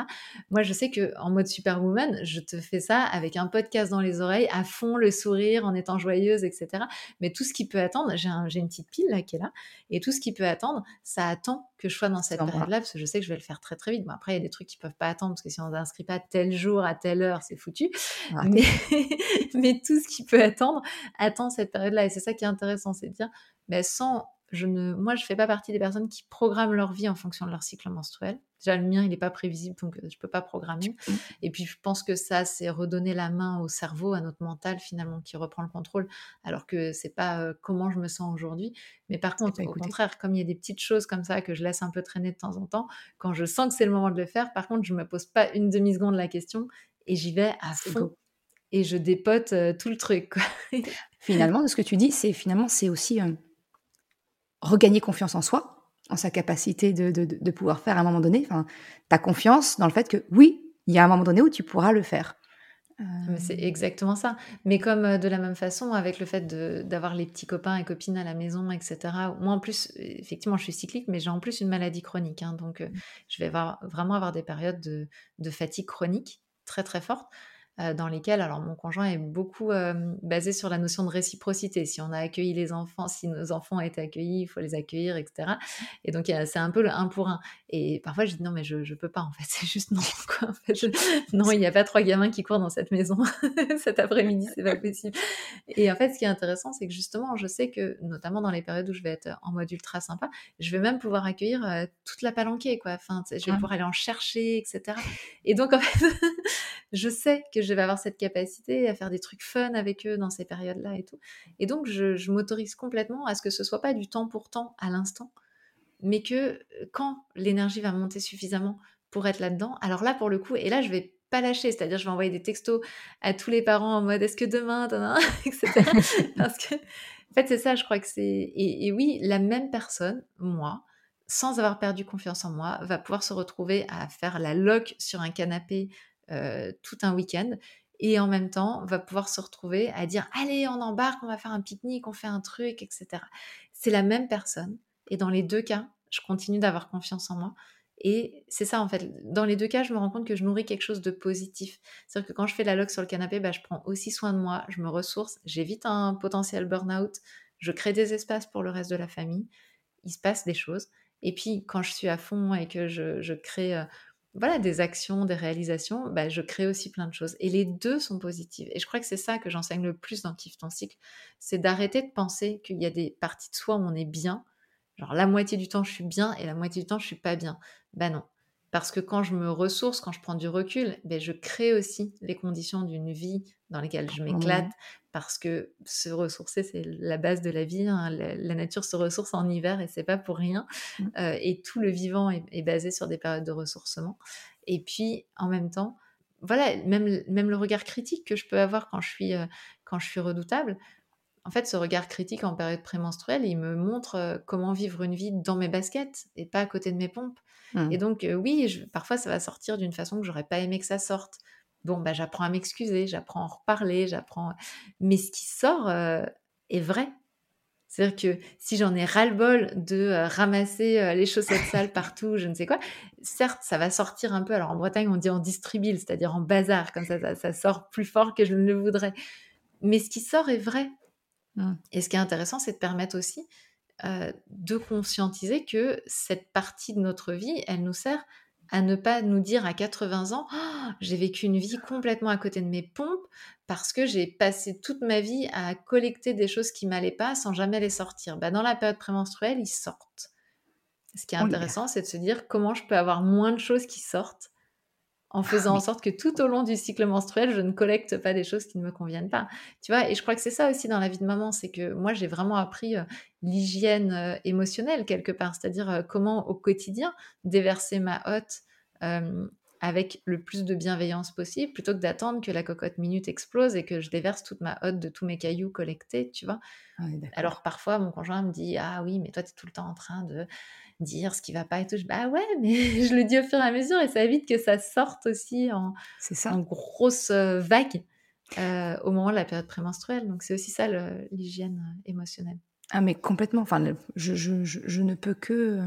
Moi, je sais que en mode superwoman, je te fais ça avec un podcast dans les oreilles, à fond, le sourire, en étant joyeuse, etc. Mais tout ce qui peut attendre, j'ai un, une petite pile là qui est là, et tout ce qui peut attendre, ça attend que je sois dans cette période-là, parce que je sais que je vais le faire très très vite. Bon, après, il y a des trucs qui peuvent pas attendre, parce que si on n'inscrit pas tel jour, à telle heure, c'est foutu. Mais, mais tout ce qui peut attendre, attends cette période-là. Et c'est ça qui est intéressant, c'est de dire, mais sans, je ne, moi, je fais pas partie des personnes qui programment leur vie en fonction de leur cycle menstruel. Déjà, le mien, il n'est pas prévisible, donc euh, je peux pas programmer. Et puis, je pense que ça, c'est redonner la main au cerveau, à notre mental, finalement, qui reprend le contrôle, alors que c'est pas euh, comment je me sens aujourd'hui. Mais par contre, au contraire, comme il y a des petites choses comme ça que je laisse un peu traîner de temps en temps, quand je sens que c'est le moment de le faire, par contre, je me pose pas une demi-seconde la question et j'y vais à fond et je dépote euh, tout le truc. finalement, de ce que tu dis, c'est finalement c'est aussi euh, regagner confiance en soi, en sa capacité de, de, pouvoir faire à un moment donné. Enfin, ta confiance dans le fait que oui, il y a un moment donné où tu pourras le faire. C'est euh, exactement ça. Mais comme de la même façon, avec le fait d'avoir les petits copains et copines à la maison, etc. Moi, en plus, effectivement, je suis cyclique, mais j'ai en plus une maladie chronique. Hein, donc, je vais avoir, vraiment avoir des périodes de, de fatigue chronique très très fortes euh, dans lesquelles, alors mon conjoint est beaucoup euh, basé sur la notion de réciprocité. Si on a accueilli les enfants, si nos enfants ont été accueillis, il faut les accueillir, etc. Et donc c'est un peu le un pour un. Et parfois je dis non mais je je peux pas en fait, c'est juste non quoi. En fait, non il n'y a pas trois gamins qui courent dans cette maison cet après-midi, c'est pas possible. Et en fait ce qui est intéressant c'est que justement je sais que notamment dans les périodes où je vais être en mode ultra sympa, je vais même pouvoir accueillir euh, toute la palanquée quoi. Enfin je vais pouvoir aller en chercher, etc. Et donc en fait je sais que je vais avoir cette capacité à faire des trucs fun avec eux dans ces périodes-là et tout. Et donc, je, m'autorise complètement à ce que ce soit pas du temps pour temps à l'instant, mais que euh, quand l'énergie va monter suffisamment pour être là-dedans, alors là, pour le coup, et là, je vais pas lâcher, c'est-à-dire je vais envoyer des textos à tous les parents en mode est-ce que demain, etc. Parce que, en fait, c'est ça, je crois que c'est. Et, et oui, la même personne, moi, sans avoir perdu confiance en moi, va pouvoir se retrouver à faire la loc sur un canapé euh, tout un week-end et en même temps va pouvoir se retrouver à dire allez on embarque on va faire un pique-nique on fait un truc etc c'est la même personne et dans les deux cas je continue d'avoir confiance en moi. Et c'est ça en fait. Dans les deux cas je me rends compte que je nourris quelque chose de positif. C'est à dire que quand je fais la log sur le canapé bah, je prends aussi soin de moi je me ressource j'évite un potentiel burn-out je crée des espaces pour le reste de la famille. Il se passe des choses. Et puis quand je suis à fond et que je, je crée euh, voilà, des actions, des réalisations, bah, je crée aussi plein de choses. Et les deux sont positives. Et je crois que c'est ça que j'enseigne le plus dans Kiff ton cycle, c'est d'arrêter de penser qu'il y a des parties de soi où on est bien. Genre la moitié du temps je suis bien et la moitié du temps je suis pas bien. Ben non. Parce que quand je me ressource, quand je prends du recul, ben je crée aussi les conditions d'une vie dans lesquelles je m'éclate. Parce que se ressourcer, c'est la base de la vie. Hein. La, nature se ressource en hiver et c'est pas pour rien. Mmh. Euh, et tout le vivant est, basé sur des périodes de ressourcement. Et puis, en même temps, voilà, même, même le regard critique que je peux avoir quand je suis, euh, quand je suis redoutable, en fait, ce regard critique en période prémenstruelle, il me montre euh, comment vivre une vie dans mes baskets et pas à côté de mes pompes. Mmh. Et donc, euh, oui, parfois, ça va sortir d'une façon que j'aurais pas aimé que ça sorte. Bon, bah, j'apprends à m'excuser, j'apprends à en reparler, j'apprends. Mais ce qui sort euh, est vrai. C'est-à-dire que si j'en ai ras-le-bol de ramasser les chaussettes sales partout, je ne sais quoi, certes, ça va sortir un peu. Alors en Bretagne, on dit en distribule, c'est-à-dire en bazar, comme ça, ça, ça sort plus fort que je ne le voudrais. Mais ce qui sort est vrai. Mmh. Et ce qui est intéressant, c'est de permettre aussi de conscientiser que cette partie de notre vie, elle nous sert à ne pas nous dire à 80 ans, «Oh, j'ai vécu une vie complètement à côté de mes pompes parce que j'ai passé toute ma vie à collecter des choses qui m'allaient pas sans jamais les sortir. Bah, dans la période prémenstruelle, ils sortent. Ce qui est intéressant, c'est de se dire comment je peux avoir moins de choses qui sortent en ah faisant en sorte que tout au long du cycle menstruel, je ne collecte pas des choses qui ne me conviennent pas. Tu vois, et je crois que c'est ça aussi dans la vie de maman, c'est que moi j'ai vraiment appris euh, l'hygiène euh, émotionnelle quelque part, c'est-à-dire euh, comment au quotidien déverser ma hotte avec le plus de bienveillance possible, plutôt que d'attendre que la cocotte minute explose et que je déverse toute ma hotte de tous mes cailloux collectés, tu vois. Ah Alors parfois mon conjoint me dit ah oui mais toi tu es tout le temps en train de dire ce qui va pas et tout. Je, bah ouais, mais je le dis au fur et à mesure et ça évite que ça sorte aussi en, ça. en grosse euh, vague euh, au moment de la période prémenstruelle. Donc c'est aussi ça l'hygiène euh, émotionnelle. Ah mais complètement. Enfin, je, je, je, ne peux que,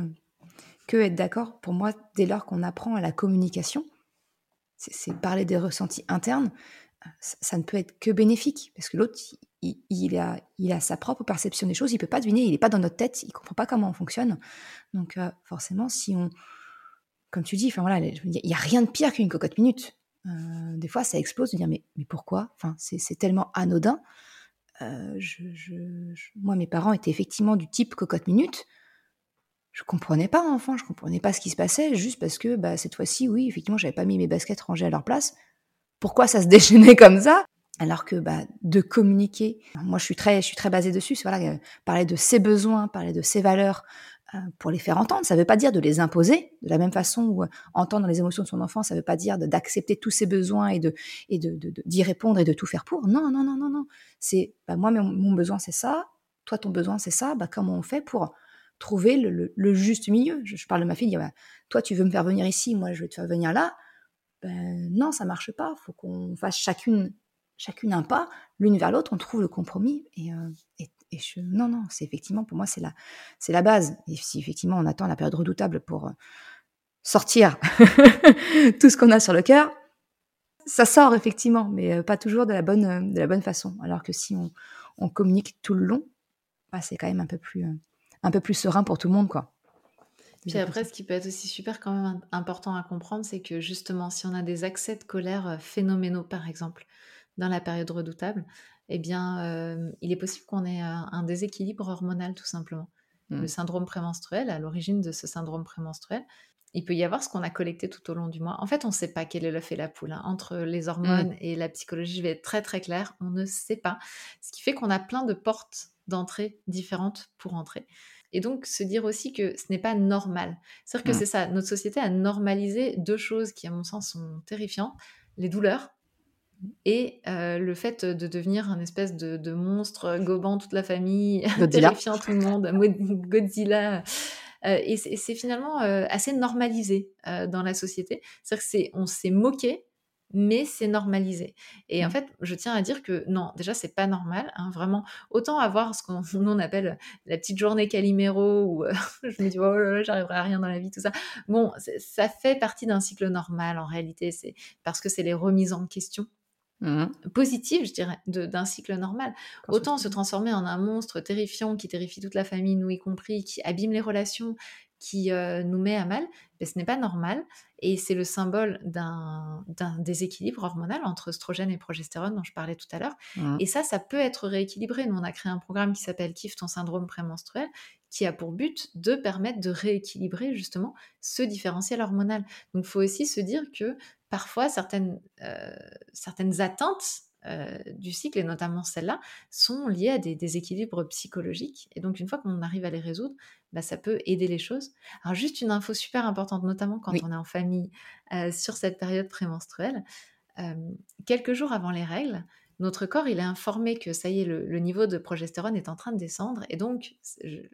que être d'accord. Pour moi, dès lors qu'on apprend à la communication, c'est parler des ressentis internes, ça ne peut être que bénéfique parce que l'autre, il, a, il a sa propre perception des choses, il peut pas deviner, il n'est pas dans notre tête, il comprend pas comment on fonctionne. Donc euh, forcément, si on, comme tu dis, voilà, il y a rien de pire qu'une cocotte minute. Euh, des fois, ça explose de dire mais, mais pourquoi? Enfin, c'est tellement anodin. Euh, moi, mes parents étaient effectivement du type cocotte minute. Je comprenais pas, enfant, je comprenais pas ce qui se passait, juste parce que bah, cette fois-ci, oui, effectivement, j'avais pas mis mes baskets rangées à leur place. Pourquoi ça se déchaînait comme ça? Alors que bah, de communiquer, moi je suis très, je suis très basée dessus, voilà, euh, parler de ses besoins, parler de ses valeurs, euh, pour les faire entendre. Ça ne veut pas dire de les imposer, de la même façon où euh, entendre les émotions de son enfant, ça ne veut pas dire d'accepter tous ses besoins et de et de d'y répondre et de tout faire pour. Non, non, non, non, non. C'est bah, moi mon, besoin c'est ça, toi ton besoin c'est ça. Bah, comment on fait pour trouver le, juste milieu? Je, parle de ma fille, bah, toi tu veux me faire venir ici, moi je vais te faire venir là. Ben, non, ça marche pas. Faut qu'on fasse chacune chacune un pas, l'une vers l'autre, on trouve le compromis. Et, euh, et, je, non, non, c'est effectivement, pour moi, c'est la, c'est la base. Et si effectivement on attend la période redoutable pour euh, sortir tout ce qu'on a sur le cœur, ça sort effectivement, mais pas toujours de la bonne, de la bonne façon. Alors que si on, on communique tout le long, bah, c'est quand même un peu plus, un peu plus serein pour tout le monde, quoi. Puis après, ce qui peut être aussi super quand même important à comprendre, c'est que justement, si on a des accès de colère phénoménaux, par exemple, dans la période redoutable, eh bien, il est possible qu'on ait un déséquilibre hormonal, tout simplement. Le mmh. syndrome prémenstruel, à l'origine de ce syndrome prémenstruel, il peut y avoir ce qu'on a collecté tout au long du mois. En fait, on ne sait pas quel est l'œuf et la poule. Hein. Entre les hormones mmh. et la psychologie, je vais être très très claire, on ne sait pas. Ce qui fait qu'on a plein de portes d'entrée différentes pour entrer. Et donc, se dire aussi que ce n'est pas normal. C'est-à-dire que mmh. c'est ça, notre société a normalisé deux choses qui, à mon sens, sont terrifiantes. Les douleurs et euh, le fait de devenir un espèce de, monstre gobant toute la famille, terrifiant tout le monde, Godzilla. Euh, et c'est finalement euh, assez normalisé dans la société. C'est-à-dire qu'on s'est moqué mais c'est normalisé. Et en mmh. fait, je tiens à dire que non, déjà, c'est pas normal. Hein, vraiment, autant avoir ce qu'on on appelle la petite journée Calimero, où euh, je me dis, oh là là, j'arriverai à rien dans la vie, tout ça. Bon, ça fait partie d'un cycle normal en réalité, c'est parce que c'est les remises en question. Mmh. positives, je dirais, d'un cycle normal. Autant se transformer en un monstre terrifiant qui terrifie toute la famille, nous y compris, qui abîme les relations, qui euh, nous met à mal, mais ce n'est pas normal. Et c'est le symbole d'un déséquilibre hormonal entre oestrogène et progestérone dont je parlais tout à l'heure. Mmh. Et ça, ça peut être rééquilibré. Nous, on a créé un programme qui s'appelle Kiff ton syndrome prémenstruel, qui a pour but de permettre de rééquilibrer justement ce différentiel hormonal. Donc, il faut aussi se dire que parfois, certaines, euh, certaines atteintes euh, du cycle, et notamment celles-là, sont liées à des déséquilibres psychologiques. Et donc, une fois qu'on arrive à les résoudre, bah, ça peut aider les choses. Alors, juste une info super importante, notamment quand on est en famille, euh, sur cette période prémenstruelle. Quelques jours avant les règles, notre corps, il est informé que ça y est, le, niveau de progestérone est en train de descendre et donc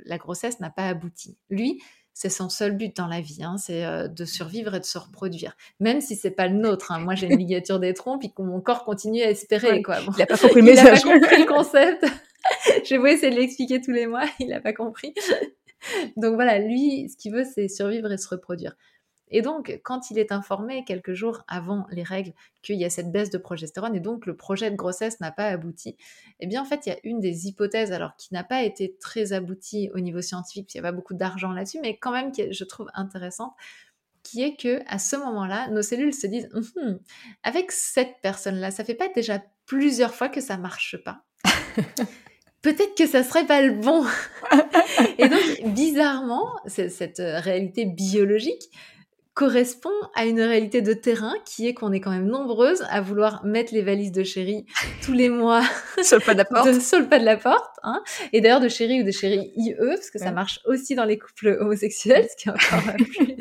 la grossesse n'a pas abouti. Lui, c'est son seul but dans la vie, hein, c'est euh, de survivre et de se reproduire. Même si c'est pas le nôtre. Hein. Moi, j'ai une ligature des trompes, et que mon corps continue à espérer. Quoi. il n'a pas compris le pas compris le concept. j'ai beau essayer de l'expliquer tous les mois, il n'a pas compris. Donc voilà, lui, ce qu'il veut, c'est survivre et se reproduire. Et donc, quand il est informé quelques jours avant les règles qu'il y a cette baisse de progestérone et donc le projet de grossesse n'a pas abouti, eh bien en fait, il y a une des hypothèses, alors qui n'a pas été très aboutie au niveau scientifique, parce qu'il n'y a pas beaucoup d'argent là-dessus, mais quand même qui je trouve intéressante, qui est que à ce moment-là, nos cellules se disent hum, avec cette personne-là, ça fait pas déjà plusieurs fois que ça marche pas. Peut-être que ça serait pas le bon. et donc, bizarrement, cette réalité biologique correspond à une réalité de terrain qui est qu'on est quand même nombreuses à vouloir mettre les valises de chéri tous les mois sur le pas de la porte. sur le pas de la porte. Hein. Et d'ailleurs de chéri ou de chéri IE, parce que ça marche aussi dans les couples homosexuels, ce qui est encore plus,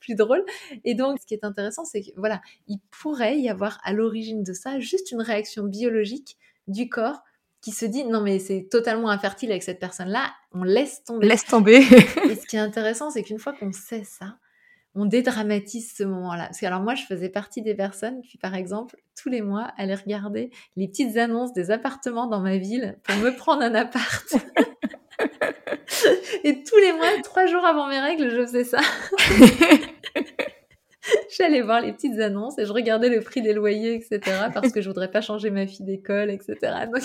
plus drôle. Et donc, ce qui est intéressant, c'est que voilà, il pourrait y avoir à l'origine de ça juste une réaction biologique du corps qui se dit non mais c'est totalement infertile avec cette personne-là, on laisse tomber. Laisse tomber. et ce qui est intéressant, c'est qu'une fois qu'on sait ça, on dédramatise ce moment-là. Parce que alors moi, je faisais partie des personnes qui, par exemple, tous les mois, allaient regarder les petites annonces des appartements dans ma ville pour me prendre un appart. Et tous les mois, trois jours avant mes règles, je faisais ça. J'allais voir les petites annonces et je regardais le prix des loyers, etc. Parce que je voudrais pas changer ma fille d'école, etc. Donc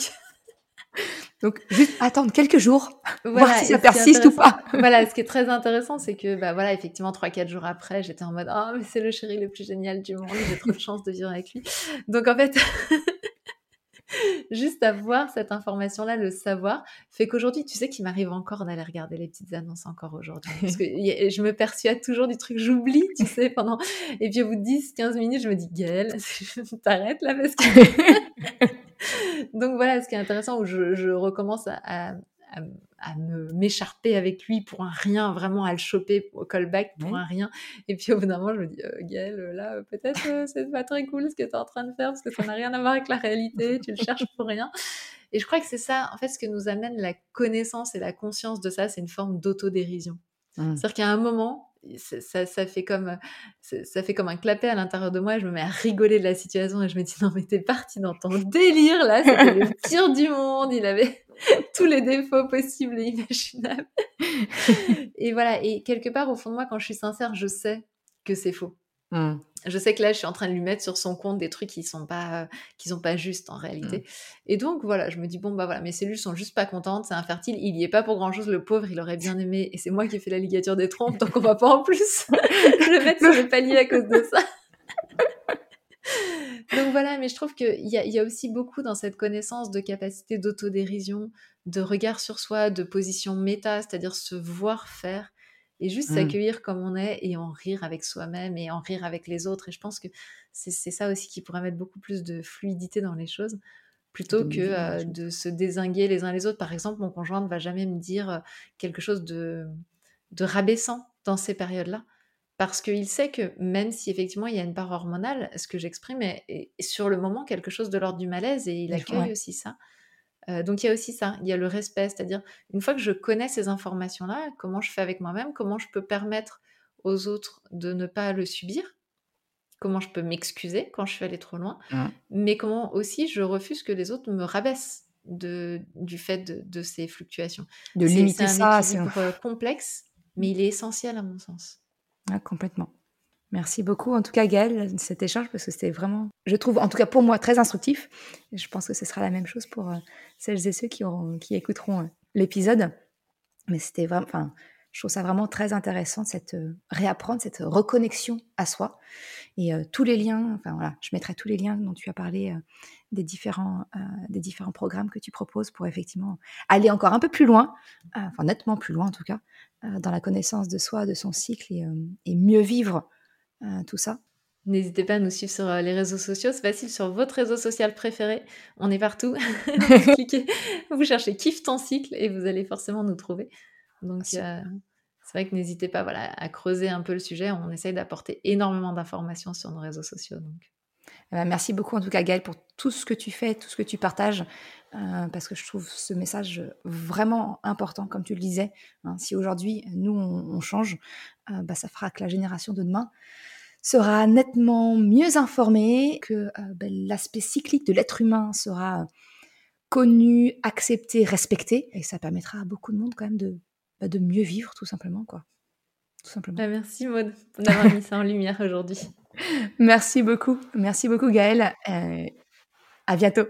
donc, juste attendre quelques jours, voir si ça persiste ou pas. voilà, ce qui est très intéressant, c'est que, bah voilà, effectivement, 3-4 jours après, j'étais en mode, oh, mais c'est le chéri le plus génial du monde, j'ai trop de chance de vivre avec lui. Donc, en fait, juste avoir cette information-là, le savoir, fait qu'aujourd'hui, tu sais qu'il m'arrive encore d'aller regarder les petites annonces encore aujourd'hui. Parce que je me persuade toujours du truc, j'oublie, tu sais, pendant. Et puis au bout de 10, 15 minutes, je me dis, Gaëlle, t'arrêtes là parce que. Donc voilà, ce qui est intéressant, où je, recommence à, me m'écharper avec lui pour un rien, vraiment à le choper au callback pour un rien. Et puis au bout d'un moment, je me dis, euh, Gaël, là, peut-être euh, c'est pas très cool ce que tu es en train de faire parce que ça n'a rien à voir avec la réalité, tu le cherches pour rien. Et je crois que c'est ça, en fait, ce que nous amène la connaissance et la conscience de ça, c'est une forme d'autodérision. Mmh. C'est-à-dire qu'à un moment, ça, ça, fait comme ça fait comme un clapet à l'intérieur de moi. je me mets à rigoler de la situation et je me dis non mais t'es parti dans ton délire là. C'était le pire du monde. Il avait tous les défauts possibles et imaginables. et voilà. Et quelque part au fond de moi, quand je suis sincère, je sais que c'est faux. Mmh. Je sais que là, je suis en train de lui mettre sur son compte des trucs qui sont pas, qui sont pas justes en réalité. Mmh. Et donc voilà, je me dis bon bah voilà, mes cellules sont juste pas contentes, c'est infertile, il y est pas pour grand chose, le pauvre, il aurait bien aimé, et c'est moi qui ai fait la ligature des trompes, donc on va pas en plus le mettre sur le palier à cause de ça. Donc voilà, mais je trouve qu'il y a, y a aussi beaucoup dans cette connaissance de capacité d'autodérision, de regard sur soi, de position méta, c'est-à-dire se voir faire et juste mmh. s'accueillir comme on est et en rire avec soi-même et en rire avec les autres. Et je pense que c'est ça aussi qui pourrait mettre beaucoup plus de fluidité dans les choses plutôt que euh, de se désinguer les uns les autres. Par exemple, mon conjoint ne va jamais me dire euh, quelque chose de, de rabaissant dans ces périodes-là. Parce qu'il sait que même si effectivement il y a une part hormonale, ce que j'exprime est, sur le moment quelque chose de l'ordre du malaise et il accueille aussi ça. Euh, donc il y a aussi ça, il y a le respect, c'est-à-dire une fois que je connais ces informations-là, comment je fais avec moi-même, comment je peux permettre aux autres de ne pas le subir, comment je peux m'excuser quand je suis allée trop loin, mmh. mais comment aussi je refuse que les autres me rabaissent de, du fait de, ces fluctuations. De limiter ça, c'est un complexe, mais il est essentiel à mon sens. Ah, complètement. Merci beaucoup, en tout cas, Gaëlle, cet échange, parce que c'était vraiment, je trouve, en tout cas pour moi, très instructif. je pense que ce sera la même chose pour euh, celles et ceux qui, écouteront euh, l'épisode. Mais c'était vraiment, enfin, je trouve ça vraiment très intéressant, cette euh, réapprendre, cette reconnexion à soi. Et tous les liens, enfin voilà, je mettrai tous les liens dont tu as parlé des, différents, des différents programmes que tu proposes pour effectivement aller encore un peu plus loin, enfin nettement plus loin en tout cas, dans la connaissance de soi, de son cycle et, mieux vivre tout ça. N'hésitez pas à nous suivre sur euh, les réseaux sociaux. C'est facile sur votre réseau social préféré. On est partout. vous cherchez Kiffe ton cycle et vous allez forcément nous trouver. Donc, euh, c'est vrai que n'hésitez pas voilà, à creuser un peu le sujet. On essaye d'apporter énormément d'informations sur nos réseaux sociaux. Donc. Eh ben, merci beaucoup en tout cas Gaëlle pour tout ce que tu fais, tout ce que tu partages, parce que je trouve ce message vraiment important, comme tu le disais. Hein. si aujourd'hui nous on, change, bah, ça fera que la génération de demain sera nettement mieux informé, que euh, ben, l'aspect cyclique de l'être humain sera connu, accepté, respecté, et ça permettra à beaucoup de monde quand même de, bah, de mieux vivre tout simplement, quoi. Tout simplement. Bah, merci Maud d'avoir mis ça en lumière aujourd'hui. Merci beaucoup, merci beaucoup Gaëlle. Euh, à bientôt.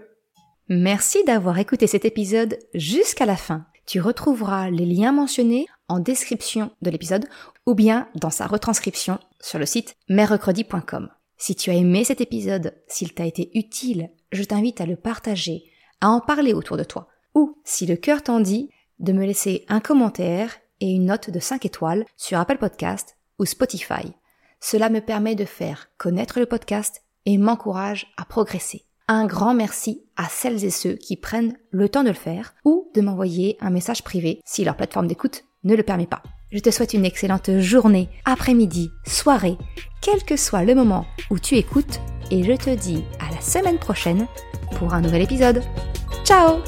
Merci d'avoir écouté cet épisode jusqu'à la fin. Tu retrouveras les liens mentionnés en description de l'épisode ou bien dans sa retranscription sur le site merrecredi.com. Si tu as aimé cet épisode, s'il t'a été utile, je t'invite à le partager, à en parler autour de toi. Ou, si le cœur t'en dit, de me laisser un commentaire et une note de 5 étoiles sur Apple Podcast ou Spotify. Cela me permet de faire connaître le podcast et m'encourage à progresser. Un grand merci à celles et ceux qui prennent le temps de le faire ou de m'envoyer un message privé si leur plateforme d'écoute ne le permet pas. Je te souhaite une excellente journée, après-midi, soirée, quel que soit le moment où tu écoutes, et je te dis à la semaine prochaine pour un nouvel épisode. Ciao